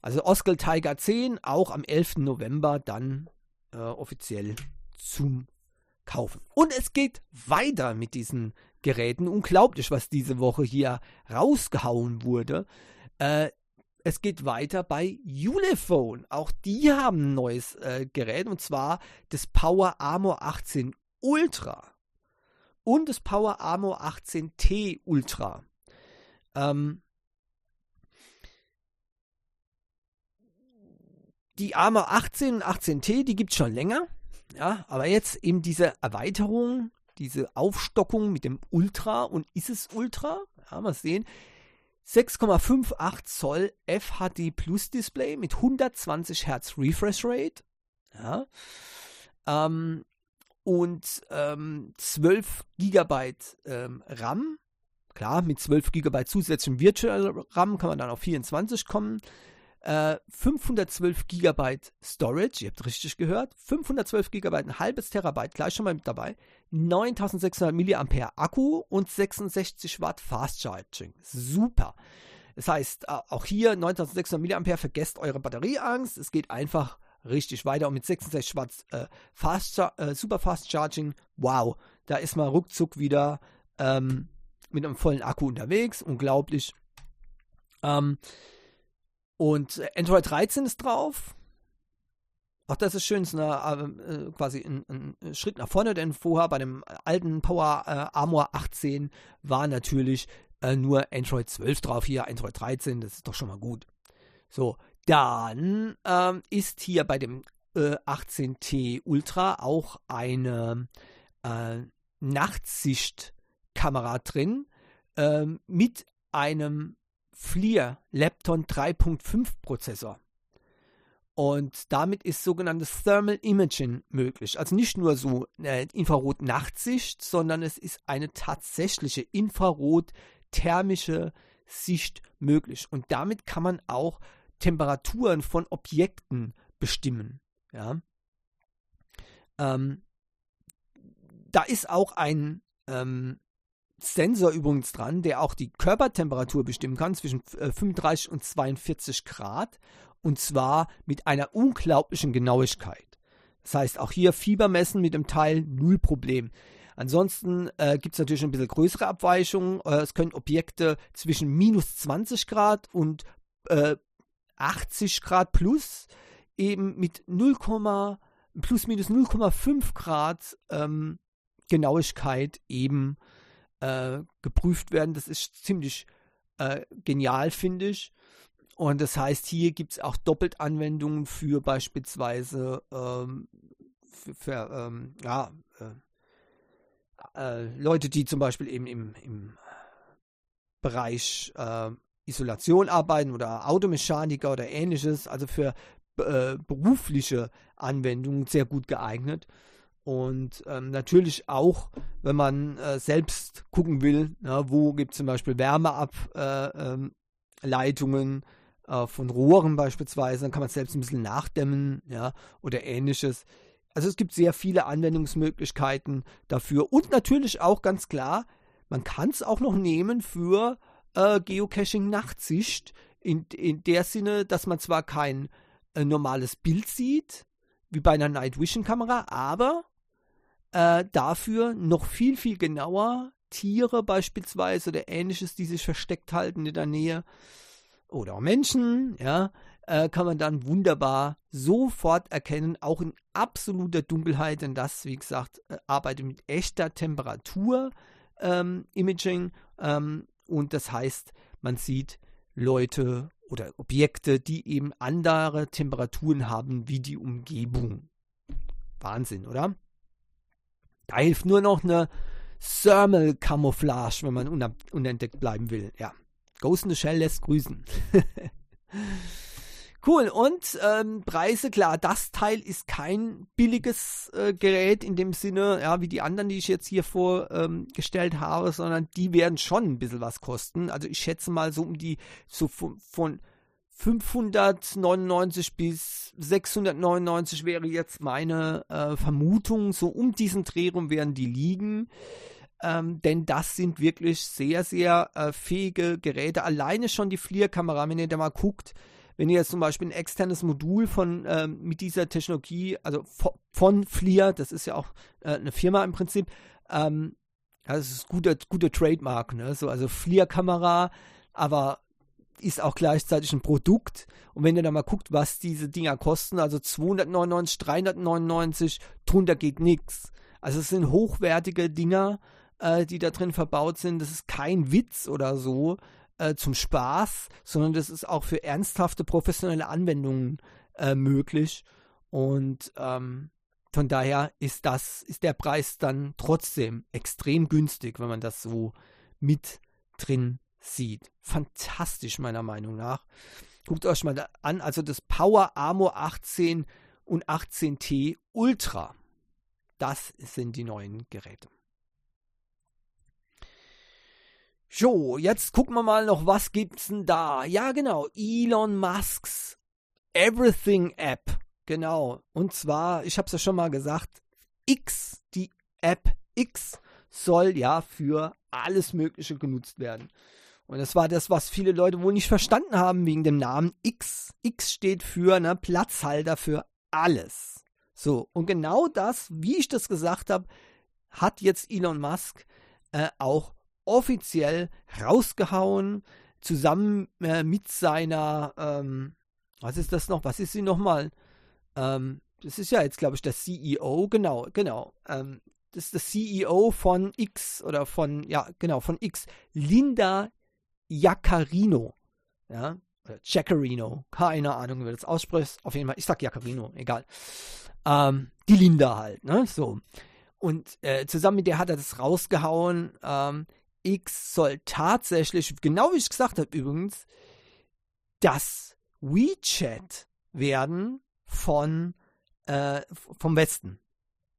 Also Oskel Tiger 10 auch am 11. November dann äh, offiziell zum Kaufen. Und es geht weiter mit diesen Geräten. Unglaublich, was diese Woche hier rausgehauen wurde. Äh, es geht weiter bei Ulefone. Auch die haben ein neues äh, Gerät und zwar das Power Armor 18 Ultra und das Power Armor 18T Ultra. Ähm, die Armor 18 und 18T, die gibt es schon länger. Ja, aber jetzt eben diese Erweiterung, diese Aufstockung mit dem Ultra und ist es Ultra? Ja, mal sehen. 6,58 Zoll FHD Plus Display mit 120 Hertz Refresh Rate. Ja. Ähm, und ähm, 12 GB ähm, RAM. Klar, mit 12 GB zusätzlichem Virtual RAM kann man dann auf 24 kommen. 512 äh, GB Storage, ihr habt richtig gehört, 512 GB, ein halbes Terabyte, gleich schon mal mit dabei, 9600 mAh Akku und 66 Watt Fast Charging. Super. Das heißt, äh, auch hier 9600 mAh, vergesst eure Batterieangst, es geht einfach richtig weiter und mit 66 Watt äh, Fast, äh, Super Fast Charging, wow, da ist man ruckzuck wieder ähm, mit einem vollen Akku unterwegs, unglaublich. Ähm, und Android 13 ist drauf. Auch das ist schön, ist eine, äh, quasi ein, ein, Schritt nach vorne, denn vorher bei dem alten Power äh, Armor 18 war natürlich äh, nur Android 12 drauf. Hier Android 13, das ist doch schon mal gut. So, dann ähm, ist hier bei dem 18T äh, Ultra auch eine äh, Nachtsichtkamera drin ähm, mit einem FLIR Lepton 3.5 Prozessor. Und damit ist sogenanntes Thermal Imaging möglich. Also nicht nur so äh, Infrarot-Nachtsicht, sondern es ist eine tatsächliche Infrarot-thermische Sicht möglich. Und damit kann man auch Temperaturen von Objekten bestimmen. Ja. Ähm, da ist auch ein ähm, Sensor übrigens dran, der auch die Körpertemperatur bestimmen kann zwischen 35 äh, und 42 Grad und zwar mit einer unglaublichen Genauigkeit. Das heißt, auch hier Fieber messen mit dem Teil null Problem. Ansonsten äh, gibt es natürlich ein bisschen größere Abweichungen. Äh, es können Objekte zwischen minus 20 Grad und äh, 80 Grad plus eben mit 0, plus minus 0,5 Grad ähm, Genauigkeit eben äh, geprüft werden. Das ist ziemlich äh, genial, finde ich. Und das heißt, hier gibt es auch doppelt Anwendungen für beispielsweise ähm, für, für ähm, ja, äh, äh, Leute, die zum Beispiel eben im, im Bereich äh, Isolation arbeiten oder Automechaniker oder ähnliches, also für äh, berufliche Anwendungen sehr gut geeignet. Und ähm, natürlich auch, wenn man äh, selbst gucken will, ja, wo gibt es zum Beispiel Wärmeableitungen äh, ähm, von Rohren beispielsweise, dann kann man selbst ein bisschen nachdämmen ja, oder ähnliches. Also es gibt sehr viele Anwendungsmöglichkeiten dafür. Und natürlich auch ganz klar, man kann es auch noch nehmen für äh, Geocaching-Nachtsicht. In, in der Sinne, dass man zwar kein äh, normales Bild sieht, wie bei einer Night Vision Kamera, aber äh, dafür noch viel, viel genauer Tiere beispielsweise oder ähnliches, die sich versteckt halten in der Nähe oder auch Menschen, ja, äh, kann man dann wunderbar sofort erkennen, auch in absoluter Dunkelheit, denn das, wie gesagt, äh, arbeitet mit echter Temperatur ähm, ähm, und das heißt, man sieht Leute oder Objekte, die eben andere Temperaturen haben wie die Umgebung. Wahnsinn, oder? Da hilft nur noch eine Thermal Camouflage, wenn man unentdeckt bleiben will. Ja. Ghost in the Shell lässt grüßen. Cool, und ähm, Preise, klar, das Teil ist kein billiges äh, Gerät in dem Sinne, ja, wie die anderen, die ich jetzt hier vorgestellt ähm, habe, sondern die werden schon ein bisschen was kosten. Also ich schätze mal so um die, so von, von 599 bis 699 wäre jetzt meine äh, Vermutung. So um diesen Dreh rum werden die liegen. Ähm, denn das sind wirklich sehr, sehr äh, fähige Geräte. Alleine schon die FLIR-Kamera, wenn ihr da mal guckt, wenn ihr jetzt zum Beispiel ein externes Modul von ähm, mit dieser Technologie, also von FLIR, das ist ja auch äh, eine Firma im Prinzip, ähm, das ist guter, guter Trademark, ne? So, also FLIR-Kamera, aber ist auch gleichzeitig ein Produkt. Und wenn ihr da mal guckt, was diese Dinger kosten, also 299, 399, drunter geht nichts. Also es sind hochwertige Dinger, äh, die da drin verbaut sind. Das ist kein Witz oder so äh, zum Spaß, sondern das ist auch für ernsthafte professionelle Anwendungen äh, möglich. Und ähm, von daher ist das, ist der Preis dann trotzdem extrem günstig, wenn man das so mit drin sieht. Fantastisch, meiner Meinung nach. Guckt euch mal an, also das Power Armor 18 und 18T Ultra. Das sind die neuen Geräte. So, jetzt gucken wir mal noch, was gibt's denn da? Ja, genau, Elon Musks Everything App. Genau. Und zwar, ich habe es ja schon mal gesagt, X, die App X soll ja für alles Mögliche genutzt werden. Und das war das, was viele Leute wohl nicht verstanden haben wegen dem Namen X. X steht für ne, Platzhalter für alles. So, und genau das, wie ich das gesagt habe, hat jetzt Elon Musk äh, auch offiziell rausgehauen, zusammen äh, mit seiner, ähm, was ist das noch? Was ist sie nochmal? Ähm, das ist ja jetzt, glaube ich, der CEO, genau, genau. Ähm, das ist der CEO von X oder von, ja, genau, von X, Linda Jaccarino. Ja, oder Jaccarino, keine Ahnung, wie du das aussprichst. Auf jeden Fall, ich sag Jaccarino, egal. Ähm, die Linda halt, ne, so. Und äh, zusammen mit der hat er das rausgehauen. Ähm, X soll tatsächlich, genau wie ich gesagt habe übrigens, das WeChat werden von äh, vom Westen.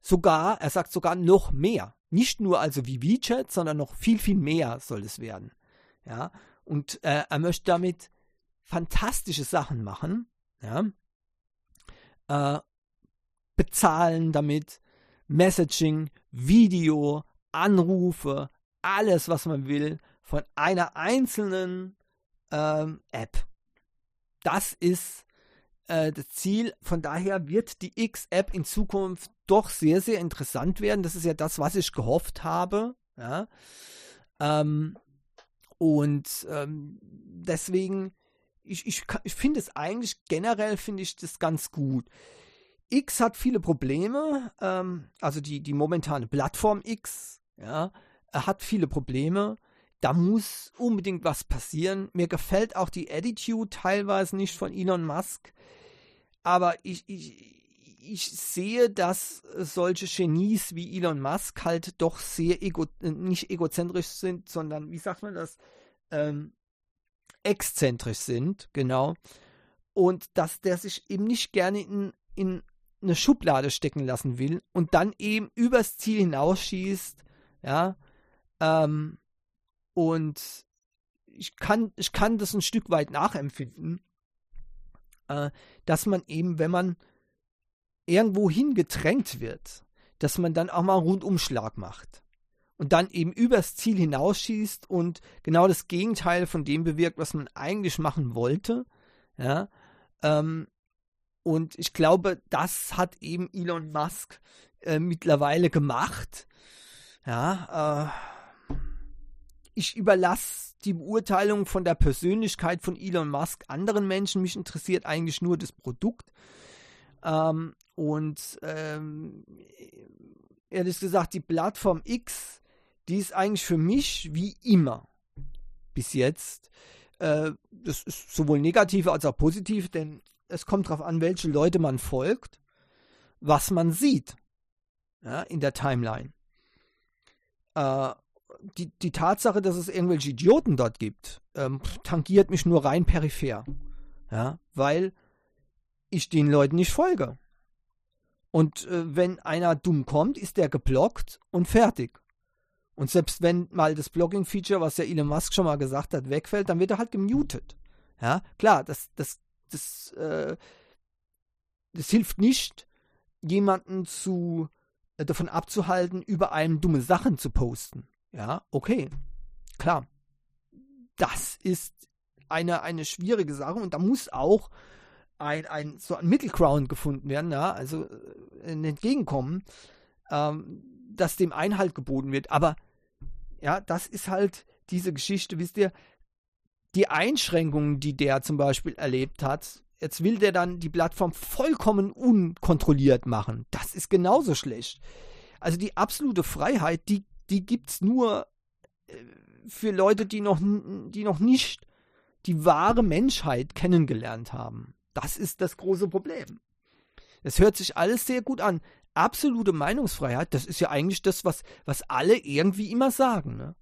Sogar, er sagt sogar noch mehr. Nicht nur also wie WeChat, sondern noch viel, viel mehr soll es werden. Ja, und äh, er möchte damit fantastische Sachen machen. Ja, äh, bezahlen damit, Messaging, Video, Anrufe, alles, was man will, von einer einzelnen ähm, App. Das ist äh, das Ziel. Von daher wird die X-App in Zukunft doch sehr, sehr interessant werden. Das ist ja das, was ich gehofft habe. Ja? Ähm, und ähm, deswegen, ich, ich, ich finde es eigentlich generell, finde ich das ganz gut. X hat viele Probleme, ähm, also die, die momentane Plattform X, ja, er hat viele Probleme. Da muss unbedingt was passieren. Mir gefällt auch die Attitude teilweise nicht von Elon Musk. Aber ich, ich, ich sehe, dass solche Genies wie Elon Musk halt doch sehr ego, nicht egozentrisch sind, sondern, wie sagt man das, ähm, exzentrisch sind, genau. Und dass der sich eben nicht gerne in, in eine Schublade stecken lassen will und dann eben übers Ziel hinausschießt, ja. Ähm, und ich kann, ich kann das ein Stück weit nachempfinden, äh, dass man eben, wenn man irgendwo hingedrängt wird, dass man dann auch mal einen Rundumschlag macht und dann eben übers Ziel hinausschießt und genau das Gegenteil von dem bewirkt, was man eigentlich machen wollte. Ja, ähm, und ich glaube, das hat eben Elon Musk äh, mittlerweile gemacht. Ja, äh, ich überlasse die Beurteilung von der Persönlichkeit von Elon Musk anderen Menschen. Mich interessiert eigentlich nur das Produkt. Ähm, und ähm, ehrlich gesagt, die Plattform X, die ist eigentlich für mich wie immer bis jetzt. Äh, das ist sowohl negativ als auch positiv, denn es kommt darauf an, welche Leute man folgt, was man sieht ja, in der Timeline. Äh, die, die Tatsache, dass es irgendwelche Idioten dort gibt, ähm, tangiert mich nur rein peripher. Ja, weil ich den Leuten nicht folge. Und äh, wenn einer dumm kommt, ist der geblockt und fertig. Und selbst wenn mal das Blogging-Feature, was ja Elon Musk schon mal gesagt hat, wegfällt, dann wird er halt gemutet. Ja, klar, das, das, das, äh, das hilft nicht, jemanden zu, äh, davon abzuhalten, über einem dumme Sachen zu posten. Ja, okay, klar. Das ist eine, eine schwierige Sache und da muss auch ein, ein, so ein Mittelground gefunden werden, ja, also äh, ein Entgegenkommen, ähm, dass dem Einhalt geboten wird. Aber ja, das ist halt diese Geschichte, wisst ihr, die Einschränkungen, die der zum Beispiel erlebt hat, jetzt will der dann die Plattform vollkommen unkontrolliert machen. Das ist genauso schlecht. Also die absolute Freiheit, die, die gibt es nur äh, für Leute, die noch, die noch nicht die wahre Menschheit kennengelernt haben. Das ist das große Problem. Es hört sich alles sehr gut an. Absolute Meinungsfreiheit, das ist ja eigentlich das, was, was alle irgendwie immer sagen. Ne?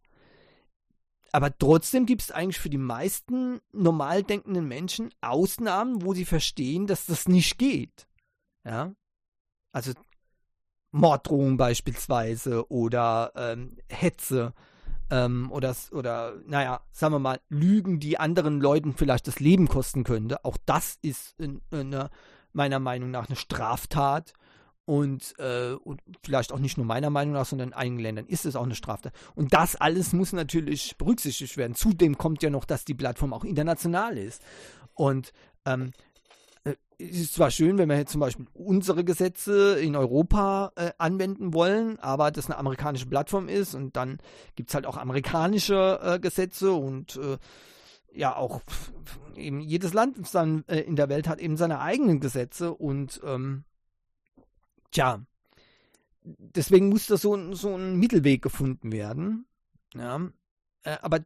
Aber trotzdem gibt es eigentlich für die meisten normal denkenden Menschen Ausnahmen, wo sie verstehen, dass das nicht geht. Ja? Also Morddrohungen beispielsweise oder ähm, Hetze ähm, oder, oder, naja, sagen wir mal, Lügen, die anderen Leuten vielleicht das Leben kosten könnte. Auch das ist in, in eine, meiner Meinung nach eine Straftat. Und, äh, und, vielleicht auch nicht nur meiner Meinung nach, sondern in einigen Ländern ist es auch eine Straftat. Und das alles muss natürlich berücksichtigt werden. Zudem kommt ja noch, dass die Plattform auch international ist. Und ähm, es ist zwar schön, wenn wir jetzt zum Beispiel unsere Gesetze in Europa äh, anwenden wollen, aber das eine amerikanische Plattform ist und dann gibt es halt auch amerikanische äh, Gesetze und äh, ja auch eben jedes Land dann, äh, in der Welt hat eben seine eigenen Gesetze und ähm, tja, deswegen muss da so, so ein Mittelweg gefunden werden. Ja, äh, aber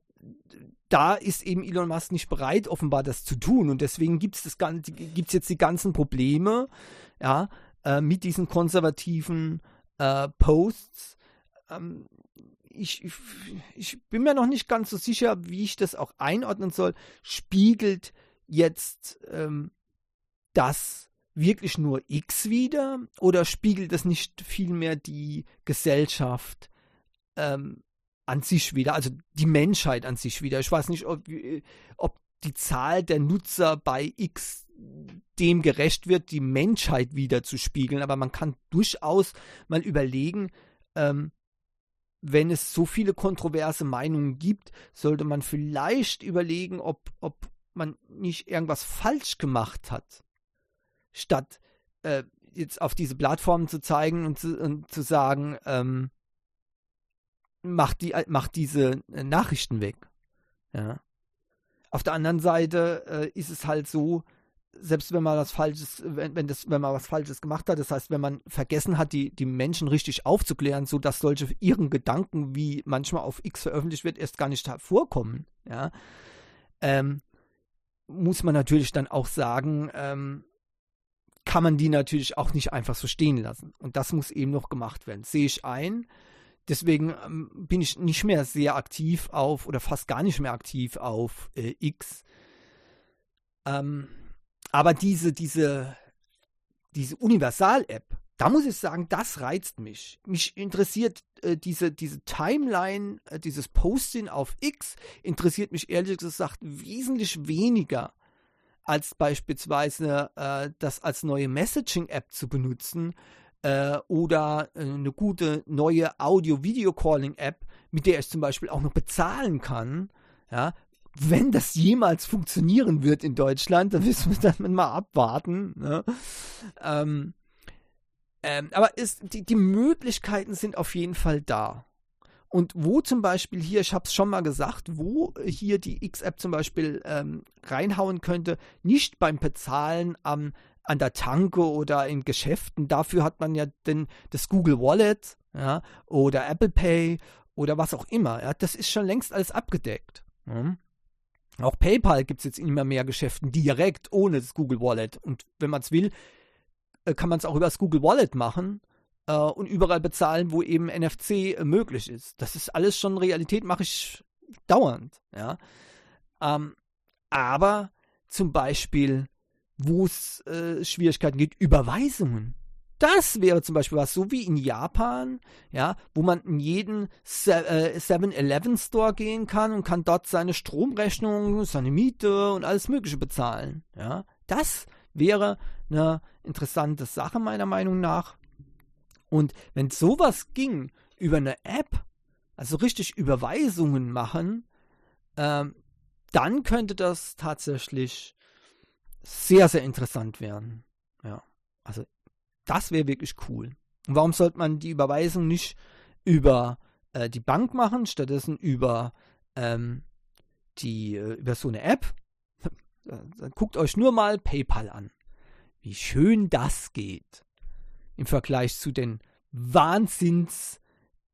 da ist eben Elon Musk nicht bereit, offenbar das zu tun. Und deswegen gibt es gibt's jetzt die ganzen Probleme ja, äh, mit diesen konservativen äh, Posts. Ähm, ich, ich, ich, bin mir noch nicht ganz so sicher, wie ich das auch einordnen soll. Spiegelt jetzt ähm, das wirklich nur X wieder oder spiegelt das nicht vielmehr die Gesellschaft ähm, an sich wieder, also die Menschheit an sich wieder. Ich weiß nicht, ob, ob die Zahl der Nutzer bei X dem gerecht wird, die Menschheit wieder zu spiegeln, aber man kann durchaus mal überlegen, ähm, wenn es so viele kontroverse Meinungen gibt, sollte man vielleicht überlegen, ob, ob man nicht irgendwas falsch gemacht hat, statt äh, jetzt auf diese Plattformen zu zeigen und zu, und zu sagen, ähm, macht, die, macht diese äh, Nachrichten weg. Ja. Auf der anderen Seite äh, ist es halt so, selbst wenn man was Falsches, wenn, wenn, das, wenn man was Falsches gemacht hat, das heißt, wenn man vergessen hat, die, die Menschen richtig aufzuklären, sodass solche ihren Gedanken, wie manchmal auf X veröffentlicht wird, erst gar nicht vorkommen, ja, ähm, muss man natürlich dann auch sagen, ähm, kann man die natürlich auch nicht einfach so stehen lassen. Und das muss eben noch gemacht werden. Sehe ich ein. Deswegen ähm, bin ich nicht mehr sehr aktiv auf oder fast gar nicht mehr aktiv auf äh, X. Ähm, aber diese, diese, diese Universal-App, da muss ich sagen, das reizt mich. Mich interessiert äh, diese, diese Timeline, äh, dieses Posting auf X, interessiert mich ehrlich gesagt wesentlich weniger als beispielsweise äh, das als neue Messaging-App zu benutzen äh, oder äh, eine gute neue Audio-Video-Calling-App, mit der ich zum Beispiel auch noch bezahlen kann. Ja, wenn das jemals funktionieren wird in Deutschland, dann müssen wir dann mal abwarten. Ne? Ähm, ähm, aber ist, die, die Möglichkeiten sind auf jeden Fall da. Und wo zum Beispiel hier, ich habe es schon mal gesagt, wo hier die X-App zum Beispiel ähm, reinhauen könnte, nicht beim Bezahlen am, an der Tanke oder in Geschäften. Dafür hat man ja denn das Google Wallet ja, oder Apple Pay oder was auch immer. Ja, das ist schon längst alles abgedeckt. Ja. Auch PayPal gibt es jetzt immer mehr Geschäften direkt ohne das Google Wallet. Und wenn man es will, äh, kann man es auch über das Google Wallet machen äh, und überall bezahlen, wo eben NFC äh, möglich ist. Das ist alles schon Realität, mache ich dauernd. Ja. Ähm, aber zum Beispiel, wo es äh, Schwierigkeiten gibt, Überweisungen. Das wäre zum Beispiel was, so wie in Japan, ja, wo man in jeden 7-Eleven-Store äh, gehen kann und kann dort seine Stromrechnung, seine Miete und alles Mögliche bezahlen. Ja, das wäre eine interessante Sache meiner Meinung nach. Und wenn sowas ging über eine App, also richtig Überweisungen machen, ähm, dann könnte das tatsächlich sehr, sehr interessant werden. Ja, also das wäre wirklich cool. Und warum sollte man die Überweisung nicht über äh, die Bank machen, stattdessen über ähm, die äh, über so eine App? Dann guckt euch nur mal PayPal an. Wie schön das geht im Vergleich zu den wahnsinns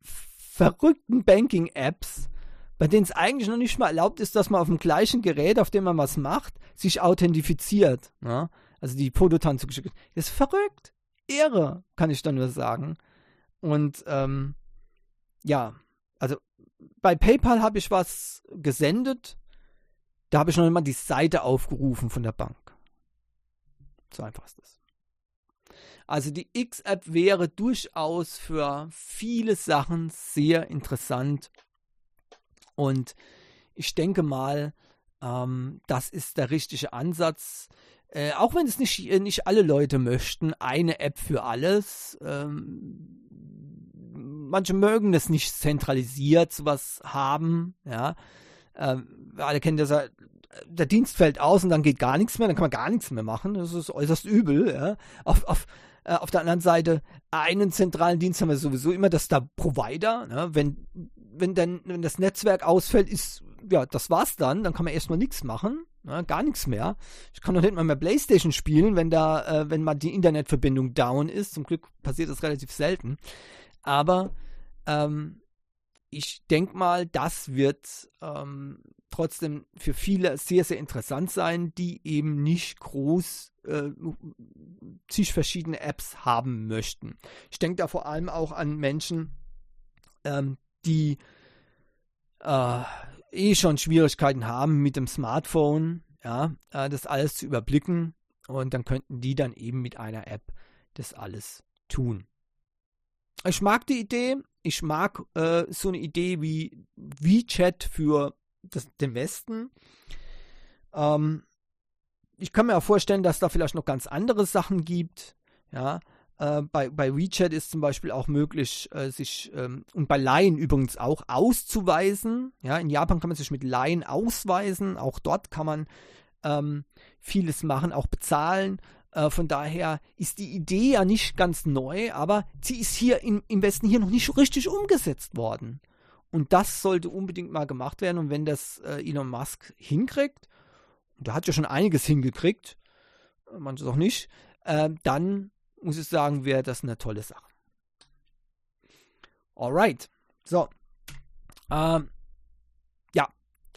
verrückten Banking-Apps, bei denen es eigentlich noch nicht mal erlaubt ist, dass man auf dem gleichen Gerät, auf dem man was macht, sich authentifiziert. Ja? Also die Fototanze geschickt. Das ist verrückt. Irre, kann ich dann nur sagen. Und ähm, ja, also bei PayPal habe ich was gesendet. Da habe ich noch immer die Seite aufgerufen von der Bank. So einfach ist das. Also die X-App wäre durchaus für viele Sachen sehr interessant. Und ich denke mal, ähm, das ist der richtige Ansatz. Äh, auch wenn es nicht, äh, nicht alle Leute möchten, eine App für alles. Ähm, manche mögen das nicht zentralisiert, sowas haben. Ja, ähm, alle kennen das der Dienst fällt aus und dann geht gar nichts mehr, dann kann man gar nichts mehr machen. Das ist äußerst übel. Ja. Auf, auf, äh, auf der anderen Seite, einen zentralen Dienst haben wir sowieso immer, das ist der Provider. Ne? Wenn, wenn, dann, wenn das Netzwerk ausfällt, ist, ja, das war's dann. Dann kann man erstmal nichts machen. Ne? Gar nichts mehr. Ich kann noch nicht mal mehr Playstation spielen, wenn da, äh, wenn mal die Internetverbindung down ist. Zum Glück passiert das relativ selten. Aber ähm, ich denke mal, das wird ähm, trotzdem für viele sehr, sehr interessant sein, die eben nicht groß äh, zig verschiedene Apps haben möchten. Ich denke da vor allem auch an Menschen, ähm, die äh, eh schon Schwierigkeiten haben mit dem Smartphone, ja, äh, das alles zu überblicken und dann könnten die dann eben mit einer App das alles tun. Ich mag die Idee, ich mag äh, so eine Idee wie WeChat für das, den Westen. Ähm, ich kann mir auch vorstellen, dass da vielleicht noch ganz andere Sachen gibt. Ja, äh, bei, bei WeChat ist zum Beispiel auch möglich, äh, sich ähm, und bei Line übrigens auch auszuweisen. Ja, in Japan kann man sich mit Line ausweisen. Auch dort kann man ähm, vieles machen, auch bezahlen. Äh, von daher ist die Idee ja nicht ganz neu, aber sie ist hier im, im Westen hier noch nicht richtig umgesetzt worden. Und das sollte unbedingt mal gemacht werden. Und wenn das äh, Elon Musk hinkriegt, und er hat ja schon einiges hingekriegt, äh, manches auch nicht, äh, dann muss ich sagen, wäre das eine tolle Sache. Alright. So. Ähm, ja.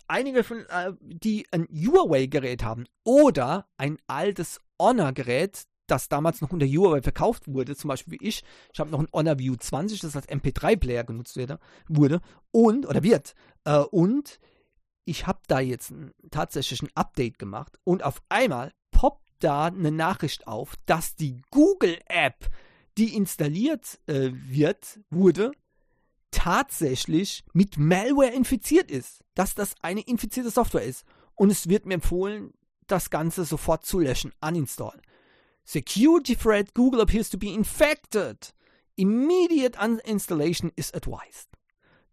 Einige von, äh, die ein Huawei-Gerät haben oder ein altes Honor-Gerät, das damals noch unter Huawei verkauft wurde, zum Beispiel wie ich, ich habe noch ein Honor View 20, das als MP3-Player genutzt wurde und, oder wird, äh, und ich habe da jetzt ein, tatsächlich ein Update gemacht und auf einmal poppt da eine Nachricht auf, dass die Google-App, die installiert äh, wird, wurde, tatsächlich mit Malware infiziert ist, dass das eine infizierte Software ist. Und es wird mir empfohlen, das Ganze sofort zu löschen, uninstall. Security threat, Google appears to be infected. Immediate uninstallation is advised.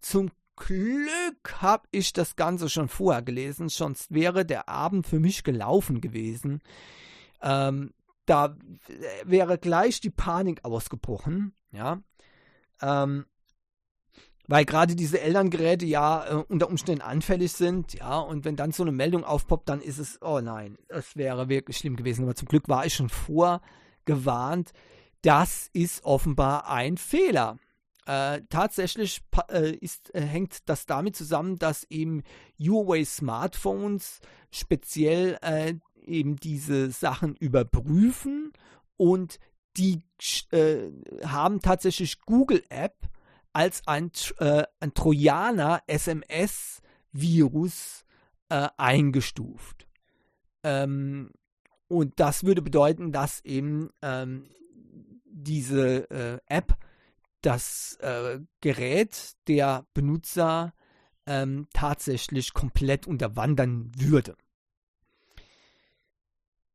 Zum Glück habe ich das Ganze schon vorher gelesen, sonst wäre der Abend für mich gelaufen gewesen. Ähm, da wäre gleich die Panik ausgebrochen, ja. Ähm, weil gerade diese Elterngeräte ja äh, unter Umständen anfällig sind, ja, und wenn dann so eine Meldung aufpoppt, dann ist es, oh nein, das wäre wirklich schlimm gewesen. Aber zum Glück war ich schon vorgewarnt. Das ist offenbar ein Fehler. Äh, tatsächlich äh, ist, äh, hängt das damit zusammen, dass eben Huawei Smartphones speziell äh, eben diese Sachen überprüfen und die äh, haben tatsächlich Google App als ein, äh, ein Trojaner SMS-Virus äh, eingestuft. Ähm, und das würde bedeuten, dass eben ähm, diese äh, App das äh, Gerät der Benutzer ähm, tatsächlich komplett unterwandern würde.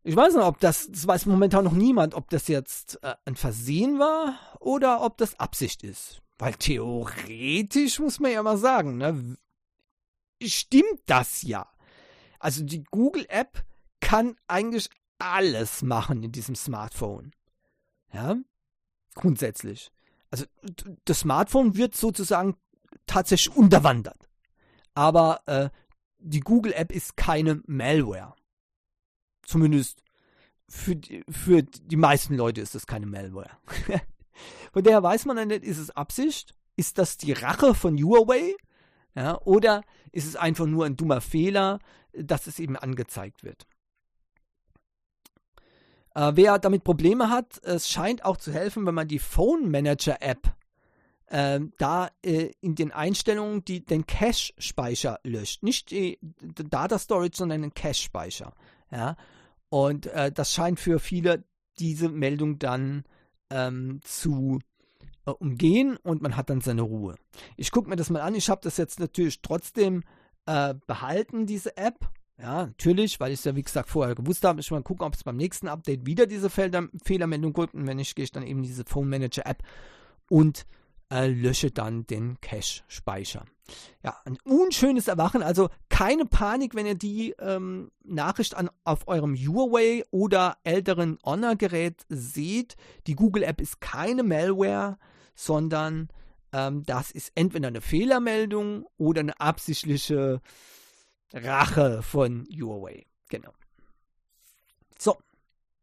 Ich weiß nicht, ob das, das weiß momentan noch niemand, ob das jetzt äh, ein Versehen war oder ob das Absicht ist. Weil theoretisch muss man ja mal sagen, ne, stimmt das ja. Also die Google-App kann eigentlich alles machen in diesem Smartphone. Ja, grundsätzlich. Also das Smartphone wird sozusagen tatsächlich unterwandert. Aber äh, die Google-App ist keine Malware. Zumindest für die, für die meisten Leute ist das keine Malware. Von daher weiß man dann nicht, ist es Absicht? Ist das die Rache von Huawei? Ja, oder ist es einfach nur ein dummer Fehler, dass es eben angezeigt wird? Äh, wer damit Probleme hat, es scheint auch zu helfen, wenn man die Phone Manager App äh, da äh, in den Einstellungen die, den Cache-Speicher löscht. Nicht die, Data Storage, sondern den Cache-Speicher. Ja? Und äh, das scheint für viele diese Meldung dann ähm, zu äh, umgehen und man hat dann seine Ruhe. Ich gucke mir das mal an. Ich habe das jetzt natürlich trotzdem äh, behalten, diese App. Ja, natürlich, weil ich es ja wie gesagt vorher gewusst habe. Ich mal gucken, ob es beim nächsten Update wieder diese Felder Fehlermeldung gibt. Und wenn nicht, gehe ich dann eben diese Phone Manager App und äh, lösche dann den Cache-Speicher. Ja, ein unschönes Erwachen, also keine Panik, wenn ihr die ähm, Nachricht an, auf eurem Huawei oder älteren Honor-Gerät seht. Die Google-App ist keine Malware, sondern ähm, das ist entweder eine Fehlermeldung oder eine absichtliche Rache von Huawei. Genau. So.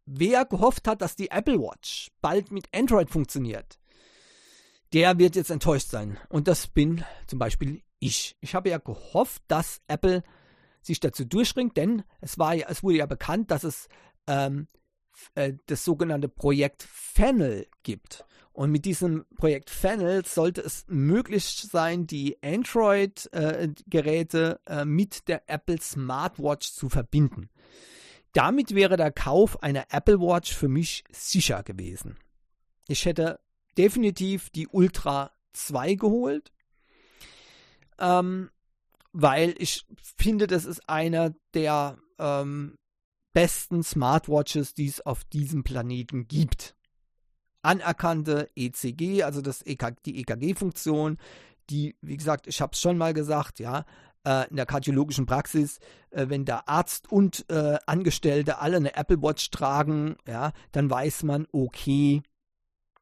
Wer gehofft hat, dass die Apple Watch bald mit Android funktioniert, der wird jetzt enttäuscht sein. Und das bin zum Beispiel ich. Ich habe ja gehofft, dass Apple sich dazu durchringt, denn es, war ja, es wurde ja bekannt, dass es ähm, äh, das sogenannte Projekt Fennel gibt. Und mit diesem Projekt Fennel sollte es möglich sein, die Android-Geräte äh, äh, mit der Apple Smartwatch zu verbinden. Damit wäre der Kauf einer Apple Watch für mich sicher gewesen. Ich hätte definitiv die Ultra 2 geholt, ähm, weil ich finde, das ist einer der ähm, besten Smartwatches, die es auf diesem Planeten gibt. Anerkannte ECG, also das EK, die EKG-Funktion, die, wie gesagt, ich habe es schon mal gesagt, ja, äh, in der kardiologischen Praxis, äh, wenn der Arzt und äh, Angestellte alle eine Apple Watch tragen, ja, dann weiß man, okay,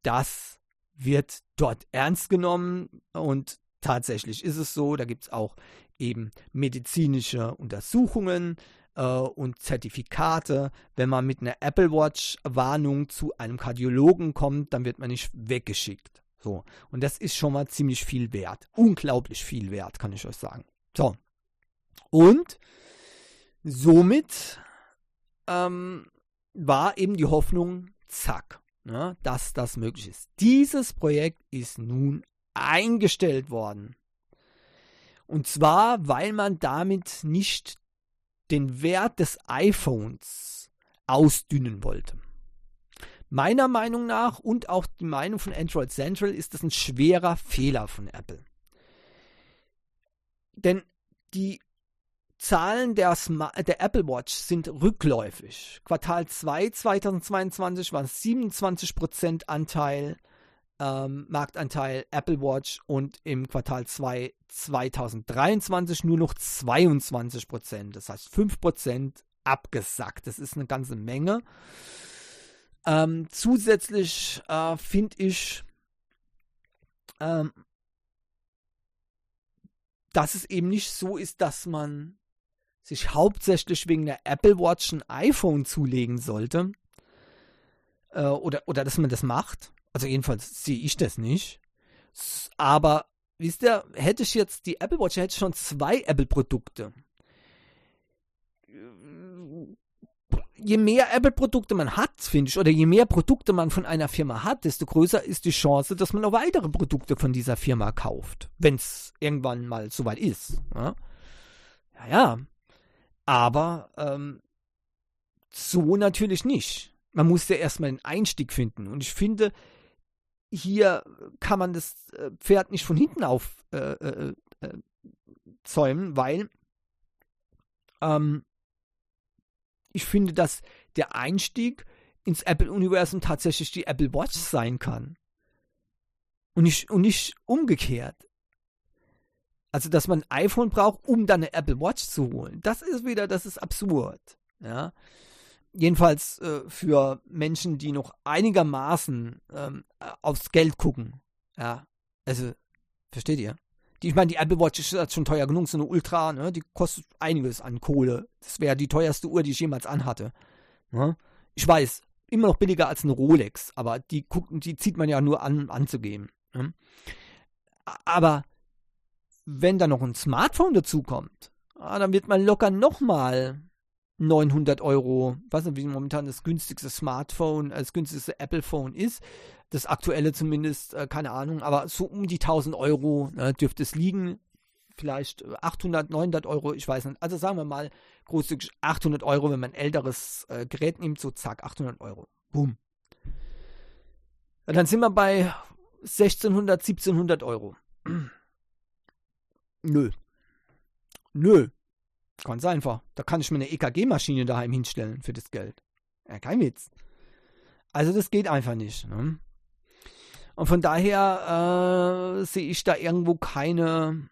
das wird dort ernst genommen und tatsächlich ist es so, da gibt es auch eben medizinische Untersuchungen äh, und Zertifikate. Wenn man mit einer Apple Watch Warnung zu einem Kardiologen kommt, dann wird man nicht weggeschickt. So. Und das ist schon mal ziemlich viel wert. Unglaublich viel wert, kann ich euch sagen. So. Und somit ähm, war eben die Hoffnung zack, ne, dass das möglich ist. Dieses Projekt ist nun eingestellt worden. Und zwar, weil man damit nicht den Wert des iPhones ausdünnen wollte. Meiner Meinung nach und auch die Meinung von Android Central ist das ein schwerer Fehler von Apple. Denn die Zahlen der, der, Apple Watch sind rückläufig. Quartal 2 2022 waren es 27% Anteil, ähm, Marktanteil Apple Watch und im Quartal 2 2023 nur noch 22%. Das heißt 5% abgesackt. Das ist eine ganze Menge. Ähm, zusätzlich äh, finde ich, ähm, dass es eben nicht so ist, dass man sich hauptsächlich wegen der Apple Watch ein iPhone zulegen sollte. Äh, oder, oder dass man das macht. Also jedenfalls sehe ich das nicht. Aber wisst ihr, hätte ich jetzt die Apple Watch, hätte ich schon zwei Apple-Produkte. Je mehr Apple-Produkte man hat, finde ich, oder je mehr Produkte man von einer Firma hat, desto größer ist die Chance, dass man auch weitere Produkte von dieser Firma kauft, wenn es irgendwann mal soweit ist. Ja, ja. ja. Aber ähm, so natürlich nicht. Man muss ja erstmal einen Einstieg finden. Und ich finde, hier kann man das äh, Pferd nicht von hinten auf äh, äh, äh, zäumen, weil ähm, ich finde, dass der Einstieg ins Apple-Universum tatsächlich die Apple Watch sein kann. Und nicht, und nicht umgekehrt. Also, dass man ein iPhone braucht, um dann eine Apple Watch zu holen. Das ist wieder, das ist absurd. Ja. Jedenfalls äh, für Menschen, die noch einigermaßen ähm, aufs Geld gucken. Ja. Also, versteht ihr? Die, ich meine, die Apple Watch ist schon teuer genug, so eine Ultra, ne? Die kostet einiges an Kohle. Das wäre die teuerste Uhr, die ich jemals anhatte. Ne? Ich weiß, immer noch billiger als eine Rolex, aber die, gucken, die zieht man ja nur an, anzugeben. Ne? Aber wenn da noch ein Smartphone dazukommt, ah, dann wird man locker nochmal 900 Euro, weiß nicht, wie momentan das günstigste Smartphone, äh, das günstigste Apple-Phone ist. Das aktuelle zumindest, äh, keine Ahnung, aber so um die 1000 Euro ne, dürfte es liegen. Vielleicht 800, 900 Euro, ich weiß nicht. Also sagen wir mal großzügig 800 Euro, wenn man ein älteres äh, Gerät nimmt, so zack, 800 Euro. Boom. Dann sind wir bei 1600, 1700 Euro. Nö. Nö. Ganz einfach. Da kann ich mir eine EKG-Maschine daheim hinstellen für das Geld. Ja, kein Witz. Also das geht einfach nicht. Ne? Und von daher äh, sehe ich da irgendwo keine.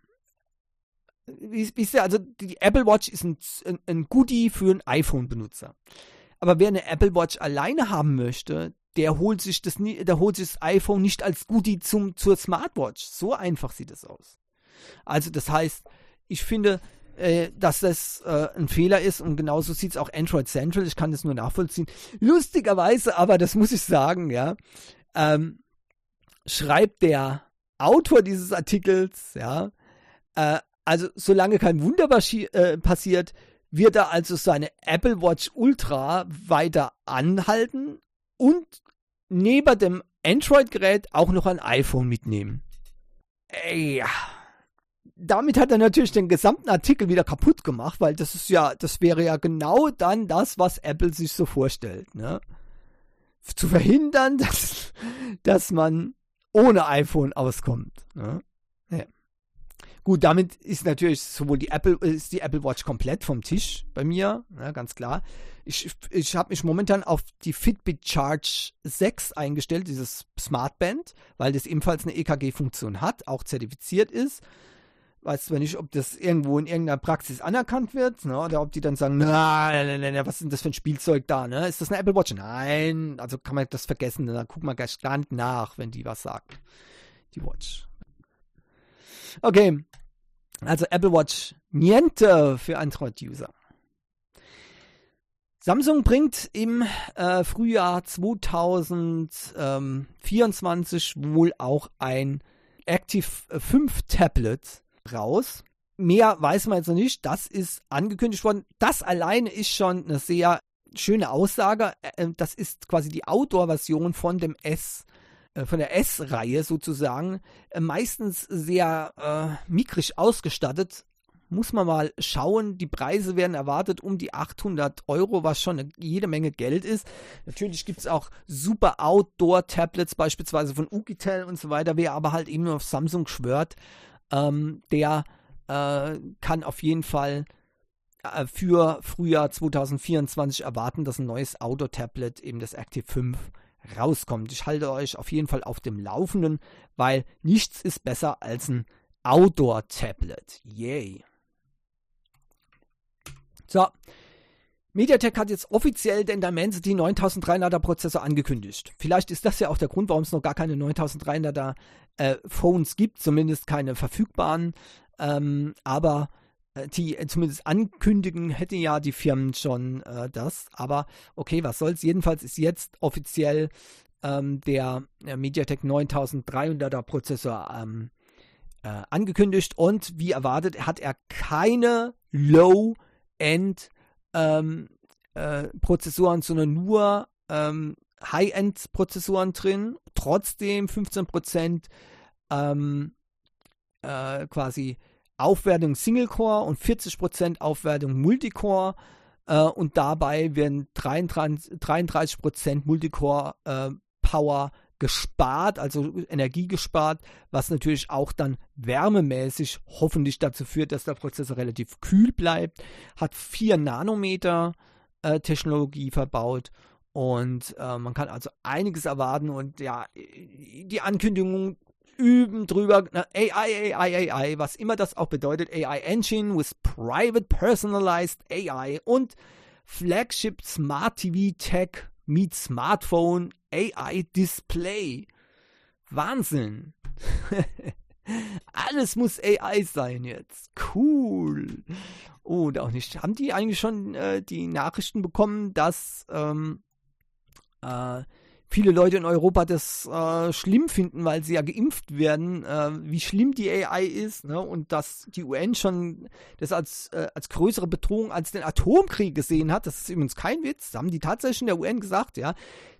Wisst ihr, also die Apple Watch ist ein, ein, ein Goodie für einen iPhone-Benutzer. Aber wer eine Apple Watch alleine haben möchte, der holt sich das, der holt sich das iPhone nicht als Goodie zum, zur Smartwatch. So einfach sieht es aus. Also das heißt, ich finde, äh, dass das äh, ein Fehler ist und genauso sieht es auch Android Central. Ich kann das nur nachvollziehen. Lustigerweise, aber das muss ich sagen, ja, ähm, schreibt der Autor dieses Artikels, ja, äh, also solange kein Wunder äh, passiert, wird er also seine Apple Watch Ultra weiter anhalten und neben dem Android-Gerät auch noch ein iPhone mitnehmen. Ey, ja damit hat er natürlich den gesamten Artikel wieder kaputt gemacht, weil das ist ja, das wäre ja genau dann das, was Apple sich so vorstellt, ne? Zu verhindern, dass, dass man ohne iPhone auskommt. Ne? Ja. Gut, damit ist natürlich sowohl die Apple, ist die Apple Watch komplett vom Tisch bei mir, ne, ganz klar. Ich, ich habe mich momentan auf die Fitbit Charge 6 eingestellt, dieses Smartband, weil das ebenfalls eine EKG-Funktion hat, auch zertifiziert ist weiß zwar nicht, ob das irgendwo in irgendeiner Praxis anerkannt wird, ne, oder ob die dann sagen, nein, nein, nein, was ist denn das für ein Spielzeug da, ne? Ist das eine Apple Watch? Nein, also kann man das vergessen, da guckt man gleich gar nach, wenn die was sagt. Die Watch. Okay, also Apple Watch niente für Android-User. Samsung bringt im äh, Frühjahr 2024 wohl auch ein Active 5 Tablet raus. Mehr weiß man jetzt noch nicht. Das ist angekündigt worden. Das alleine ist schon eine sehr schöne Aussage. Äh, das ist quasi die Outdoor-Version von dem S, äh, von der S-Reihe sozusagen. Äh, meistens sehr äh, mickrig ausgestattet. Muss man mal schauen. Die Preise werden erwartet um die 800 Euro, was schon eine, jede Menge Geld ist. Natürlich gibt es auch super Outdoor-Tablets, beispielsweise von Ukitel und so weiter. Wer aber halt eben auf Samsung schwört, ähm, der äh, kann auf jeden Fall äh, für Frühjahr 2024 erwarten, dass ein neues Auto-Tablet, eben das Active 5, rauskommt. Ich halte euch auf jeden Fall auf dem Laufenden, weil nichts ist besser als ein Outdoor-Tablet. Yay. So. MediaTek hat jetzt offiziell den Dimensity 9300er Prozessor angekündigt. Vielleicht ist das ja auch der Grund, warum es noch gar keine 9300er äh, Phones gibt, zumindest keine verfügbaren. Ähm, aber äh, die äh, zumindest ankündigen, hätten ja die Firmen schon äh, das. Aber okay, was soll's. Jedenfalls ist jetzt offiziell ähm, der äh, MediaTek 9300er Prozessor ähm, äh, angekündigt und wie erwartet hat er keine Low-End ähm, äh, Prozessoren, sondern nur ähm, High-End-Prozessoren drin. Trotzdem 15% ähm, quasi Aufwertung Single-Core und 40% Aufwertung Multicore. Äh, und dabei werden 33%, 33% Multicore-Power äh, gespart, also Energie gespart, was natürlich auch dann wärmemäßig hoffentlich dazu führt, dass der Prozessor relativ kühl bleibt. Hat 4 Nanometer äh, Technologie verbaut und äh, man kann also einiges erwarten und ja, die Ankündigung üben drüber. AI, AI, AI, was immer das auch bedeutet. AI Engine with Private Personalized AI und Flagship Smart TV Tech meets Smartphone AI Display. Wahnsinn. Alles muss AI sein jetzt. Cool. Oh, und auch nicht. Haben die eigentlich schon äh, die Nachrichten bekommen, dass ähm, äh, viele Leute in Europa das äh, schlimm finden, weil sie ja geimpft werden, äh, wie schlimm die AI ist ne? und dass die UN schon das als, äh, als größere Bedrohung als den Atomkrieg gesehen hat. Das ist übrigens kein Witz. Da haben die tatsächlich in der UN gesagt, ja,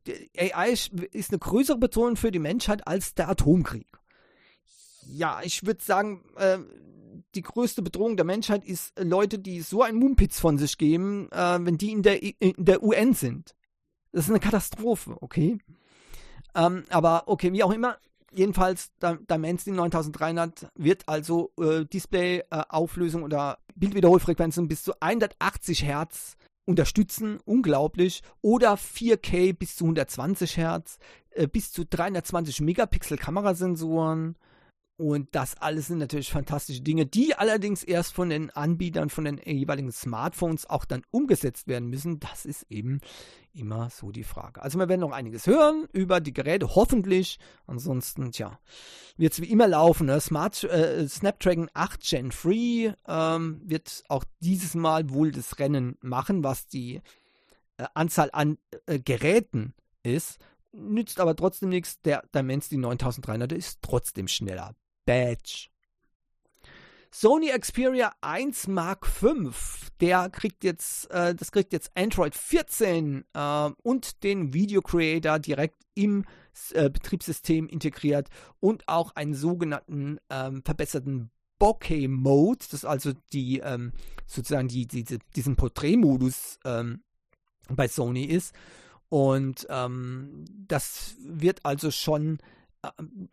die AI ist eine größere Bedrohung für die Menschheit als der Atomkrieg. Ja, ich würde sagen, äh, die größte Bedrohung der Menschheit ist Leute, die so einen Mumpitz von sich geben, äh, wenn die in der, in der UN sind. Das ist eine Katastrophe, okay? Ähm, aber okay, wie auch immer, jedenfalls Dimensity 9300 wird also äh, Display-Auflösung äh, oder Bildwiederholfrequenzen bis zu 180 Hertz unterstützen, unglaublich, oder 4K bis zu 120 Hertz, äh, bis zu 320 Megapixel Kamerasensoren, und das alles sind natürlich fantastische Dinge, die allerdings erst von den Anbietern, von den jeweiligen Smartphones auch dann umgesetzt werden müssen. Das ist eben immer so die Frage. Also wir werden noch einiges hören über die Geräte, hoffentlich. Ansonsten, tja, wird es wie immer laufen. Ne? Smart, äh, Snapdragon 8 Gen 3 ähm, wird auch dieses Mal wohl das Rennen machen, was die äh, Anzahl an äh, Geräten ist nützt aber trotzdem nichts. Der Dimensity 9300 ist trotzdem schneller. Badge. Sony Xperia 1 Mark V, der kriegt jetzt, äh, das kriegt jetzt Android 14 äh, und den Video Creator direkt im äh, Betriebssystem integriert und auch einen sogenannten ähm, verbesserten Bokeh Mode, das ist also die ähm, sozusagen die, die, diesen Porträtmodus ähm, bei Sony ist. Und ähm, das wird also schon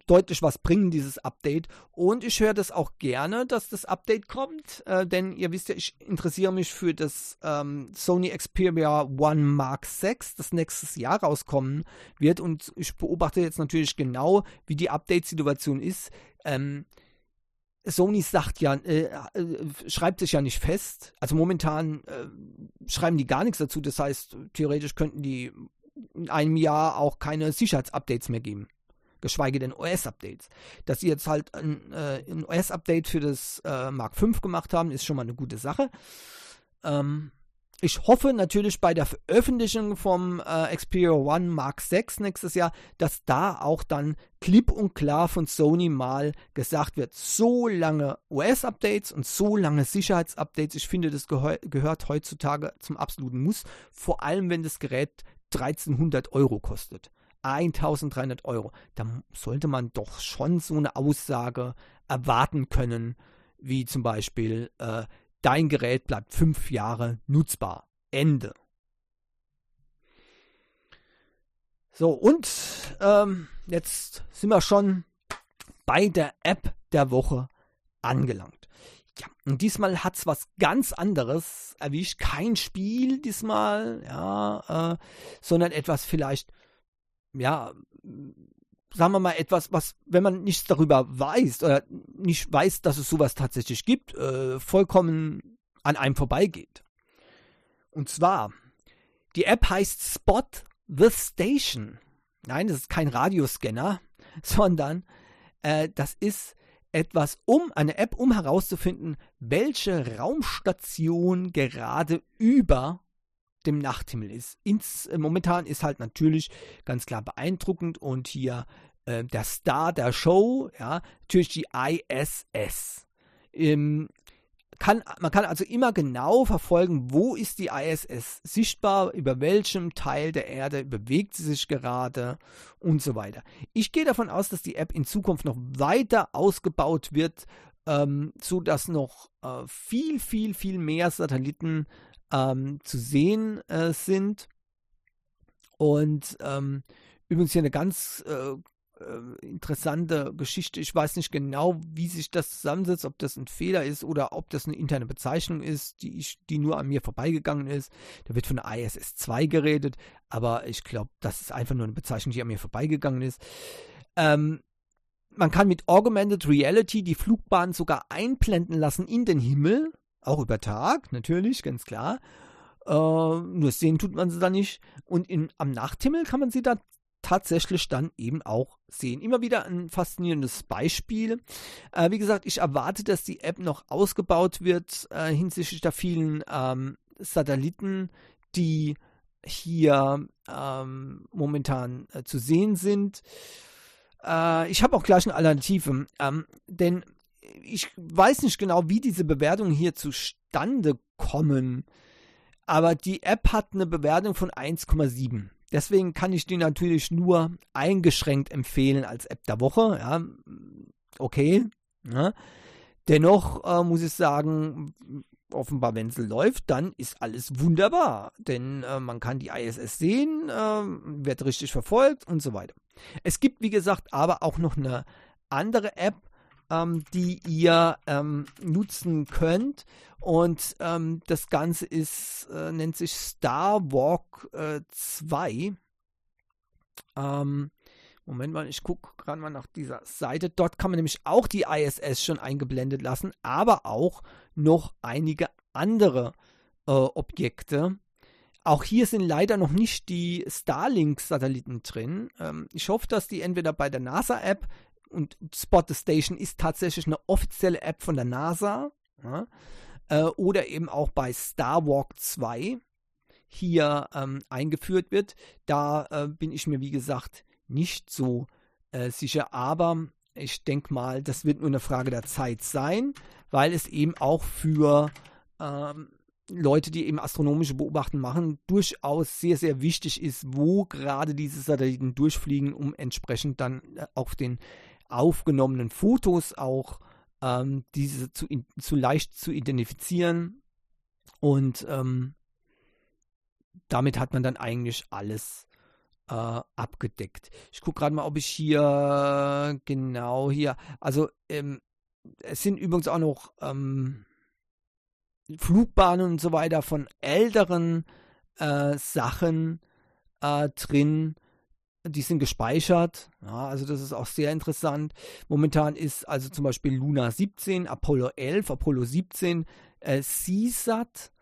deutlich was bringen, dieses Update. Und ich höre das auch gerne, dass das Update kommt, äh, denn ihr wisst ja, ich interessiere mich für das ähm, Sony Xperia One Mark VI, das nächstes Jahr rauskommen wird. Und ich beobachte jetzt natürlich genau, wie die Update-Situation ist. Ähm, Sony sagt ja, äh, äh, schreibt sich ja nicht fest. Also momentan äh, schreiben die gar nichts dazu. Das heißt, theoretisch könnten die in einem Jahr auch keine Sicherheitsupdates mehr geben geschweige denn OS-Updates. Dass sie jetzt halt ein, äh, ein OS-Update für das äh, Mark V gemacht haben, ist schon mal eine gute Sache. Ähm, ich hoffe natürlich bei der Veröffentlichung vom äh, Xperia One Mark 6 nächstes Jahr, dass da auch dann klipp und klar von Sony mal gesagt wird, so lange OS-Updates und so lange Sicherheitsupdates, ich finde, das gehör gehört heutzutage zum absoluten Muss, vor allem wenn das Gerät 1300 Euro kostet. 1300 Euro. Da sollte man doch schon so eine Aussage erwarten können, wie zum Beispiel, äh, dein Gerät bleibt fünf Jahre nutzbar. Ende. So, und ähm, jetzt sind wir schon bei der App der Woche angelangt. Ja, und diesmal hat es was ganz anderes erwischt. Kein Spiel diesmal, ja, äh, sondern etwas vielleicht, ja, sagen wir mal, etwas, was, wenn man nichts darüber weiß oder nicht weiß, dass es sowas tatsächlich gibt, äh, vollkommen an einem vorbeigeht. Und zwar, die App heißt Spot the Station. Nein, das ist kein Radioscanner, sondern äh, das ist etwas um, eine App, um herauszufinden, welche Raumstation gerade über dem Nachthimmel ist. Ins, äh, momentan ist halt natürlich ganz klar beeindruckend und hier äh, der Star der Show, ja, natürlich die ISS. Ähm, kann, man kann also immer genau verfolgen, wo ist die ISS sichtbar, über welchem Teil der Erde bewegt sie sich gerade und so weiter. Ich gehe davon aus, dass die App in Zukunft noch weiter ausgebaut wird, ähm, sodass noch äh, viel, viel, viel mehr Satelliten ähm, zu sehen äh, sind. Und ähm, übrigens hier eine ganz äh, äh, interessante Geschichte. Ich weiß nicht genau, wie sich das zusammensetzt, ob das ein Fehler ist oder ob das eine interne Bezeichnung ist, die, ich, die nur an mir vorbeigegangen ist. Da wird von der ISS 2 geredet, aber ich glaube, das ist einfach nur eine Bezeichnung, die an mir vorbeigegangen ist. Ähm, man kann mit Augmented Reality die Flugbahn sogar einblenden lassen in den Himmel. Auch über Tag, natürlich, ganz klar. Äh, nur sehen tut man sie da nicht. Und in, am Nachthimmel kann man sie da tatsächlich dann eben auch sehen. Immer wieder ein faszinierendes Beispiel. Äh, wie gesagt, ich erwarte, dass die App noch ausgebaut wird äh, hinsichtlich der vielen ähm, Satelliten, die hier ähm, momentan äh, zu sehen sind. Äh, ich habe auch gleich eine Alternative, ähm, denn ich weiß nicht genau, wie diese Bewertungen hier zustande kommen, aber die App hat eine Bewertung von 1,7. Deswegen kann ich die natürlich nur eingeschränkt empfehlen als App der Woche. Ja, okay. Ja. Dennoch äh, muss ich sagen, offenbar, wenn es läuft, dann ist alles wunderbar. Denn äh, man kann die ISS sehen, äh, wird richtig verfolgt und so weiter. Es gibt, wie gesagt, aber auch noch eine andere App, ähm, die ihr ähm, nutzen könnt. Und ähm, das Ganze ist, äh, nennt sich Star Walk äh, 2. Ähm, Moment mal, ich gucke gerade mal nach dieser Seite. Dort kann man nämlich auch die ISS schon eingeblendet lassen, aber auch noch einige andere äh, Objekte. Auch hier sind leider noch nicht die Starlink-Satelliten drin. Ähm, ich hoffe, dass die entweder bei der NASA-App und Spot the Station ist tatsächlich eine offizielle App von der NASA ja, äh, oder eben auch bei Star Walk 2 hier ähm, eingeführt wird. Da äh, bin ich mir, wie gesagt, nicht so äh, sicher, aber ich denke mal, das wird nur eine Frage der Zeit sein, weil es eben auch für ähm, Leute, die eben astronomische Beobachten machen, durchaus sehr, sehr wichtig ist, wo gerade diese Satelliten durchfliegen, um entsprechend dann äh, auf den aufgenommenen Fotos auch ähm, diese zu, zu leicht zu identifizieren. Und ähm, damit hat man dann eigentlich alles äh, abgedeckt. Ich gucke gerade mal, ob ich hier genau hier, also ähm, es sind übrigens auch noch ähm, Flugbahnen und so weiter von älteren äh, Sachen äh, drin die sind gespeichert. Ja, also das ist auch sehr interessant. Momentan ist also zum Beispiel Luna 17, Apollo 11, Apollo 17, äh, CSAT,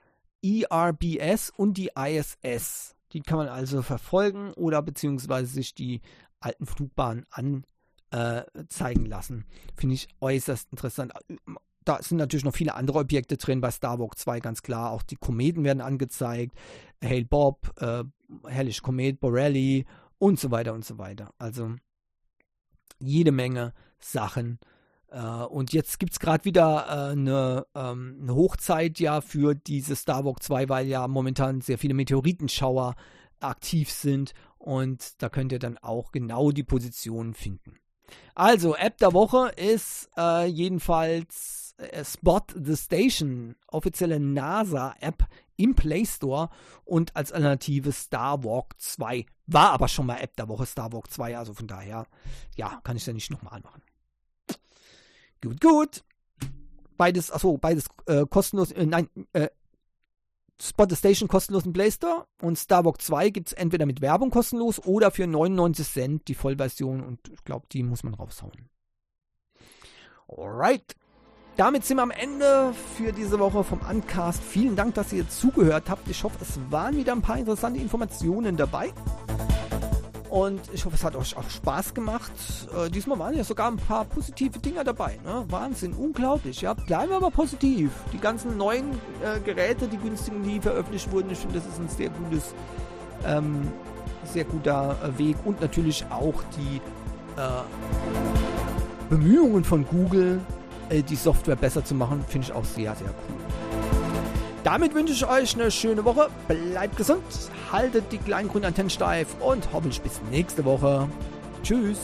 ERBS und die ISS. Die kann man also verfolgen oder beziehungsweise sich die alten Flugbahnen anzeigen äh, lassen. Finde ich äußerst interessant. da sind natürlich noch viele andere Objekte drin bei Starwalk 2, ganz klar. Auch die Kometen werden angezeigt. Hail Bob, äh, Hellish Komet, Borelli und so weiter und so weiter. Also jede Menge Sachen. Äh, und jetzt gibt es gerade wieder äh, eine, ähm, eine, Hochzeit ja für diese Starwalk 2, weil ja momentan sehr viele Meteoritenschauer aktiv sind. Und da könnt ihr dann auch genau die Positionen finden. Also, App der Woche ist äh, jedenfalls äh, Spot the Station, offizielle NASA-App im Play Store und als Alternative Starwalk 2. War aber schon mal App der Woche Starwalk 2, also von daher, ja, kann ich ja nicht nochmal machen. Gut, gut. Beides, achso, beides äh, kostenlos, äh, nein, äh, Spot the Station kostenlos im Play Store und Starwalk 2 gibt es entweder mit Werbung kostenlos oder für 99 Cent die Vollversion und ich glaube, die muss man raushauen. Alright. Damit sind wir am Ende für diese Woche vom Uncast. Vielen Dank, dass ihr zugehört habt. Ich hoffe, es waren wieder ein paar interessante Informationen dabei. Und ich hoffe, es hat euch auch Spaß gemacht. Äh, diesmal waren ja sogar ein paar positive Dinger dabei. Ne? Wahnsinn, unglaublich. Ja, bleiben wir aber positiv. Die ganzen neuen äh, Geräte, die günstigen, die veröffentlicht wurden, ich finde, das ist ein sehr gutes, ähm, sehr guter äh, Weg. Und natürlich auch die äh, Bemühungen von Google, äh, die Software besser zu machen, finde ich auch sehr, sehr cool. Damit wünsche ich euch eine schöne Woche. Bleibt gesund, haltet die kleinen grünen Antennen steif und hoffentlich bis nächste Woche. Tschüss.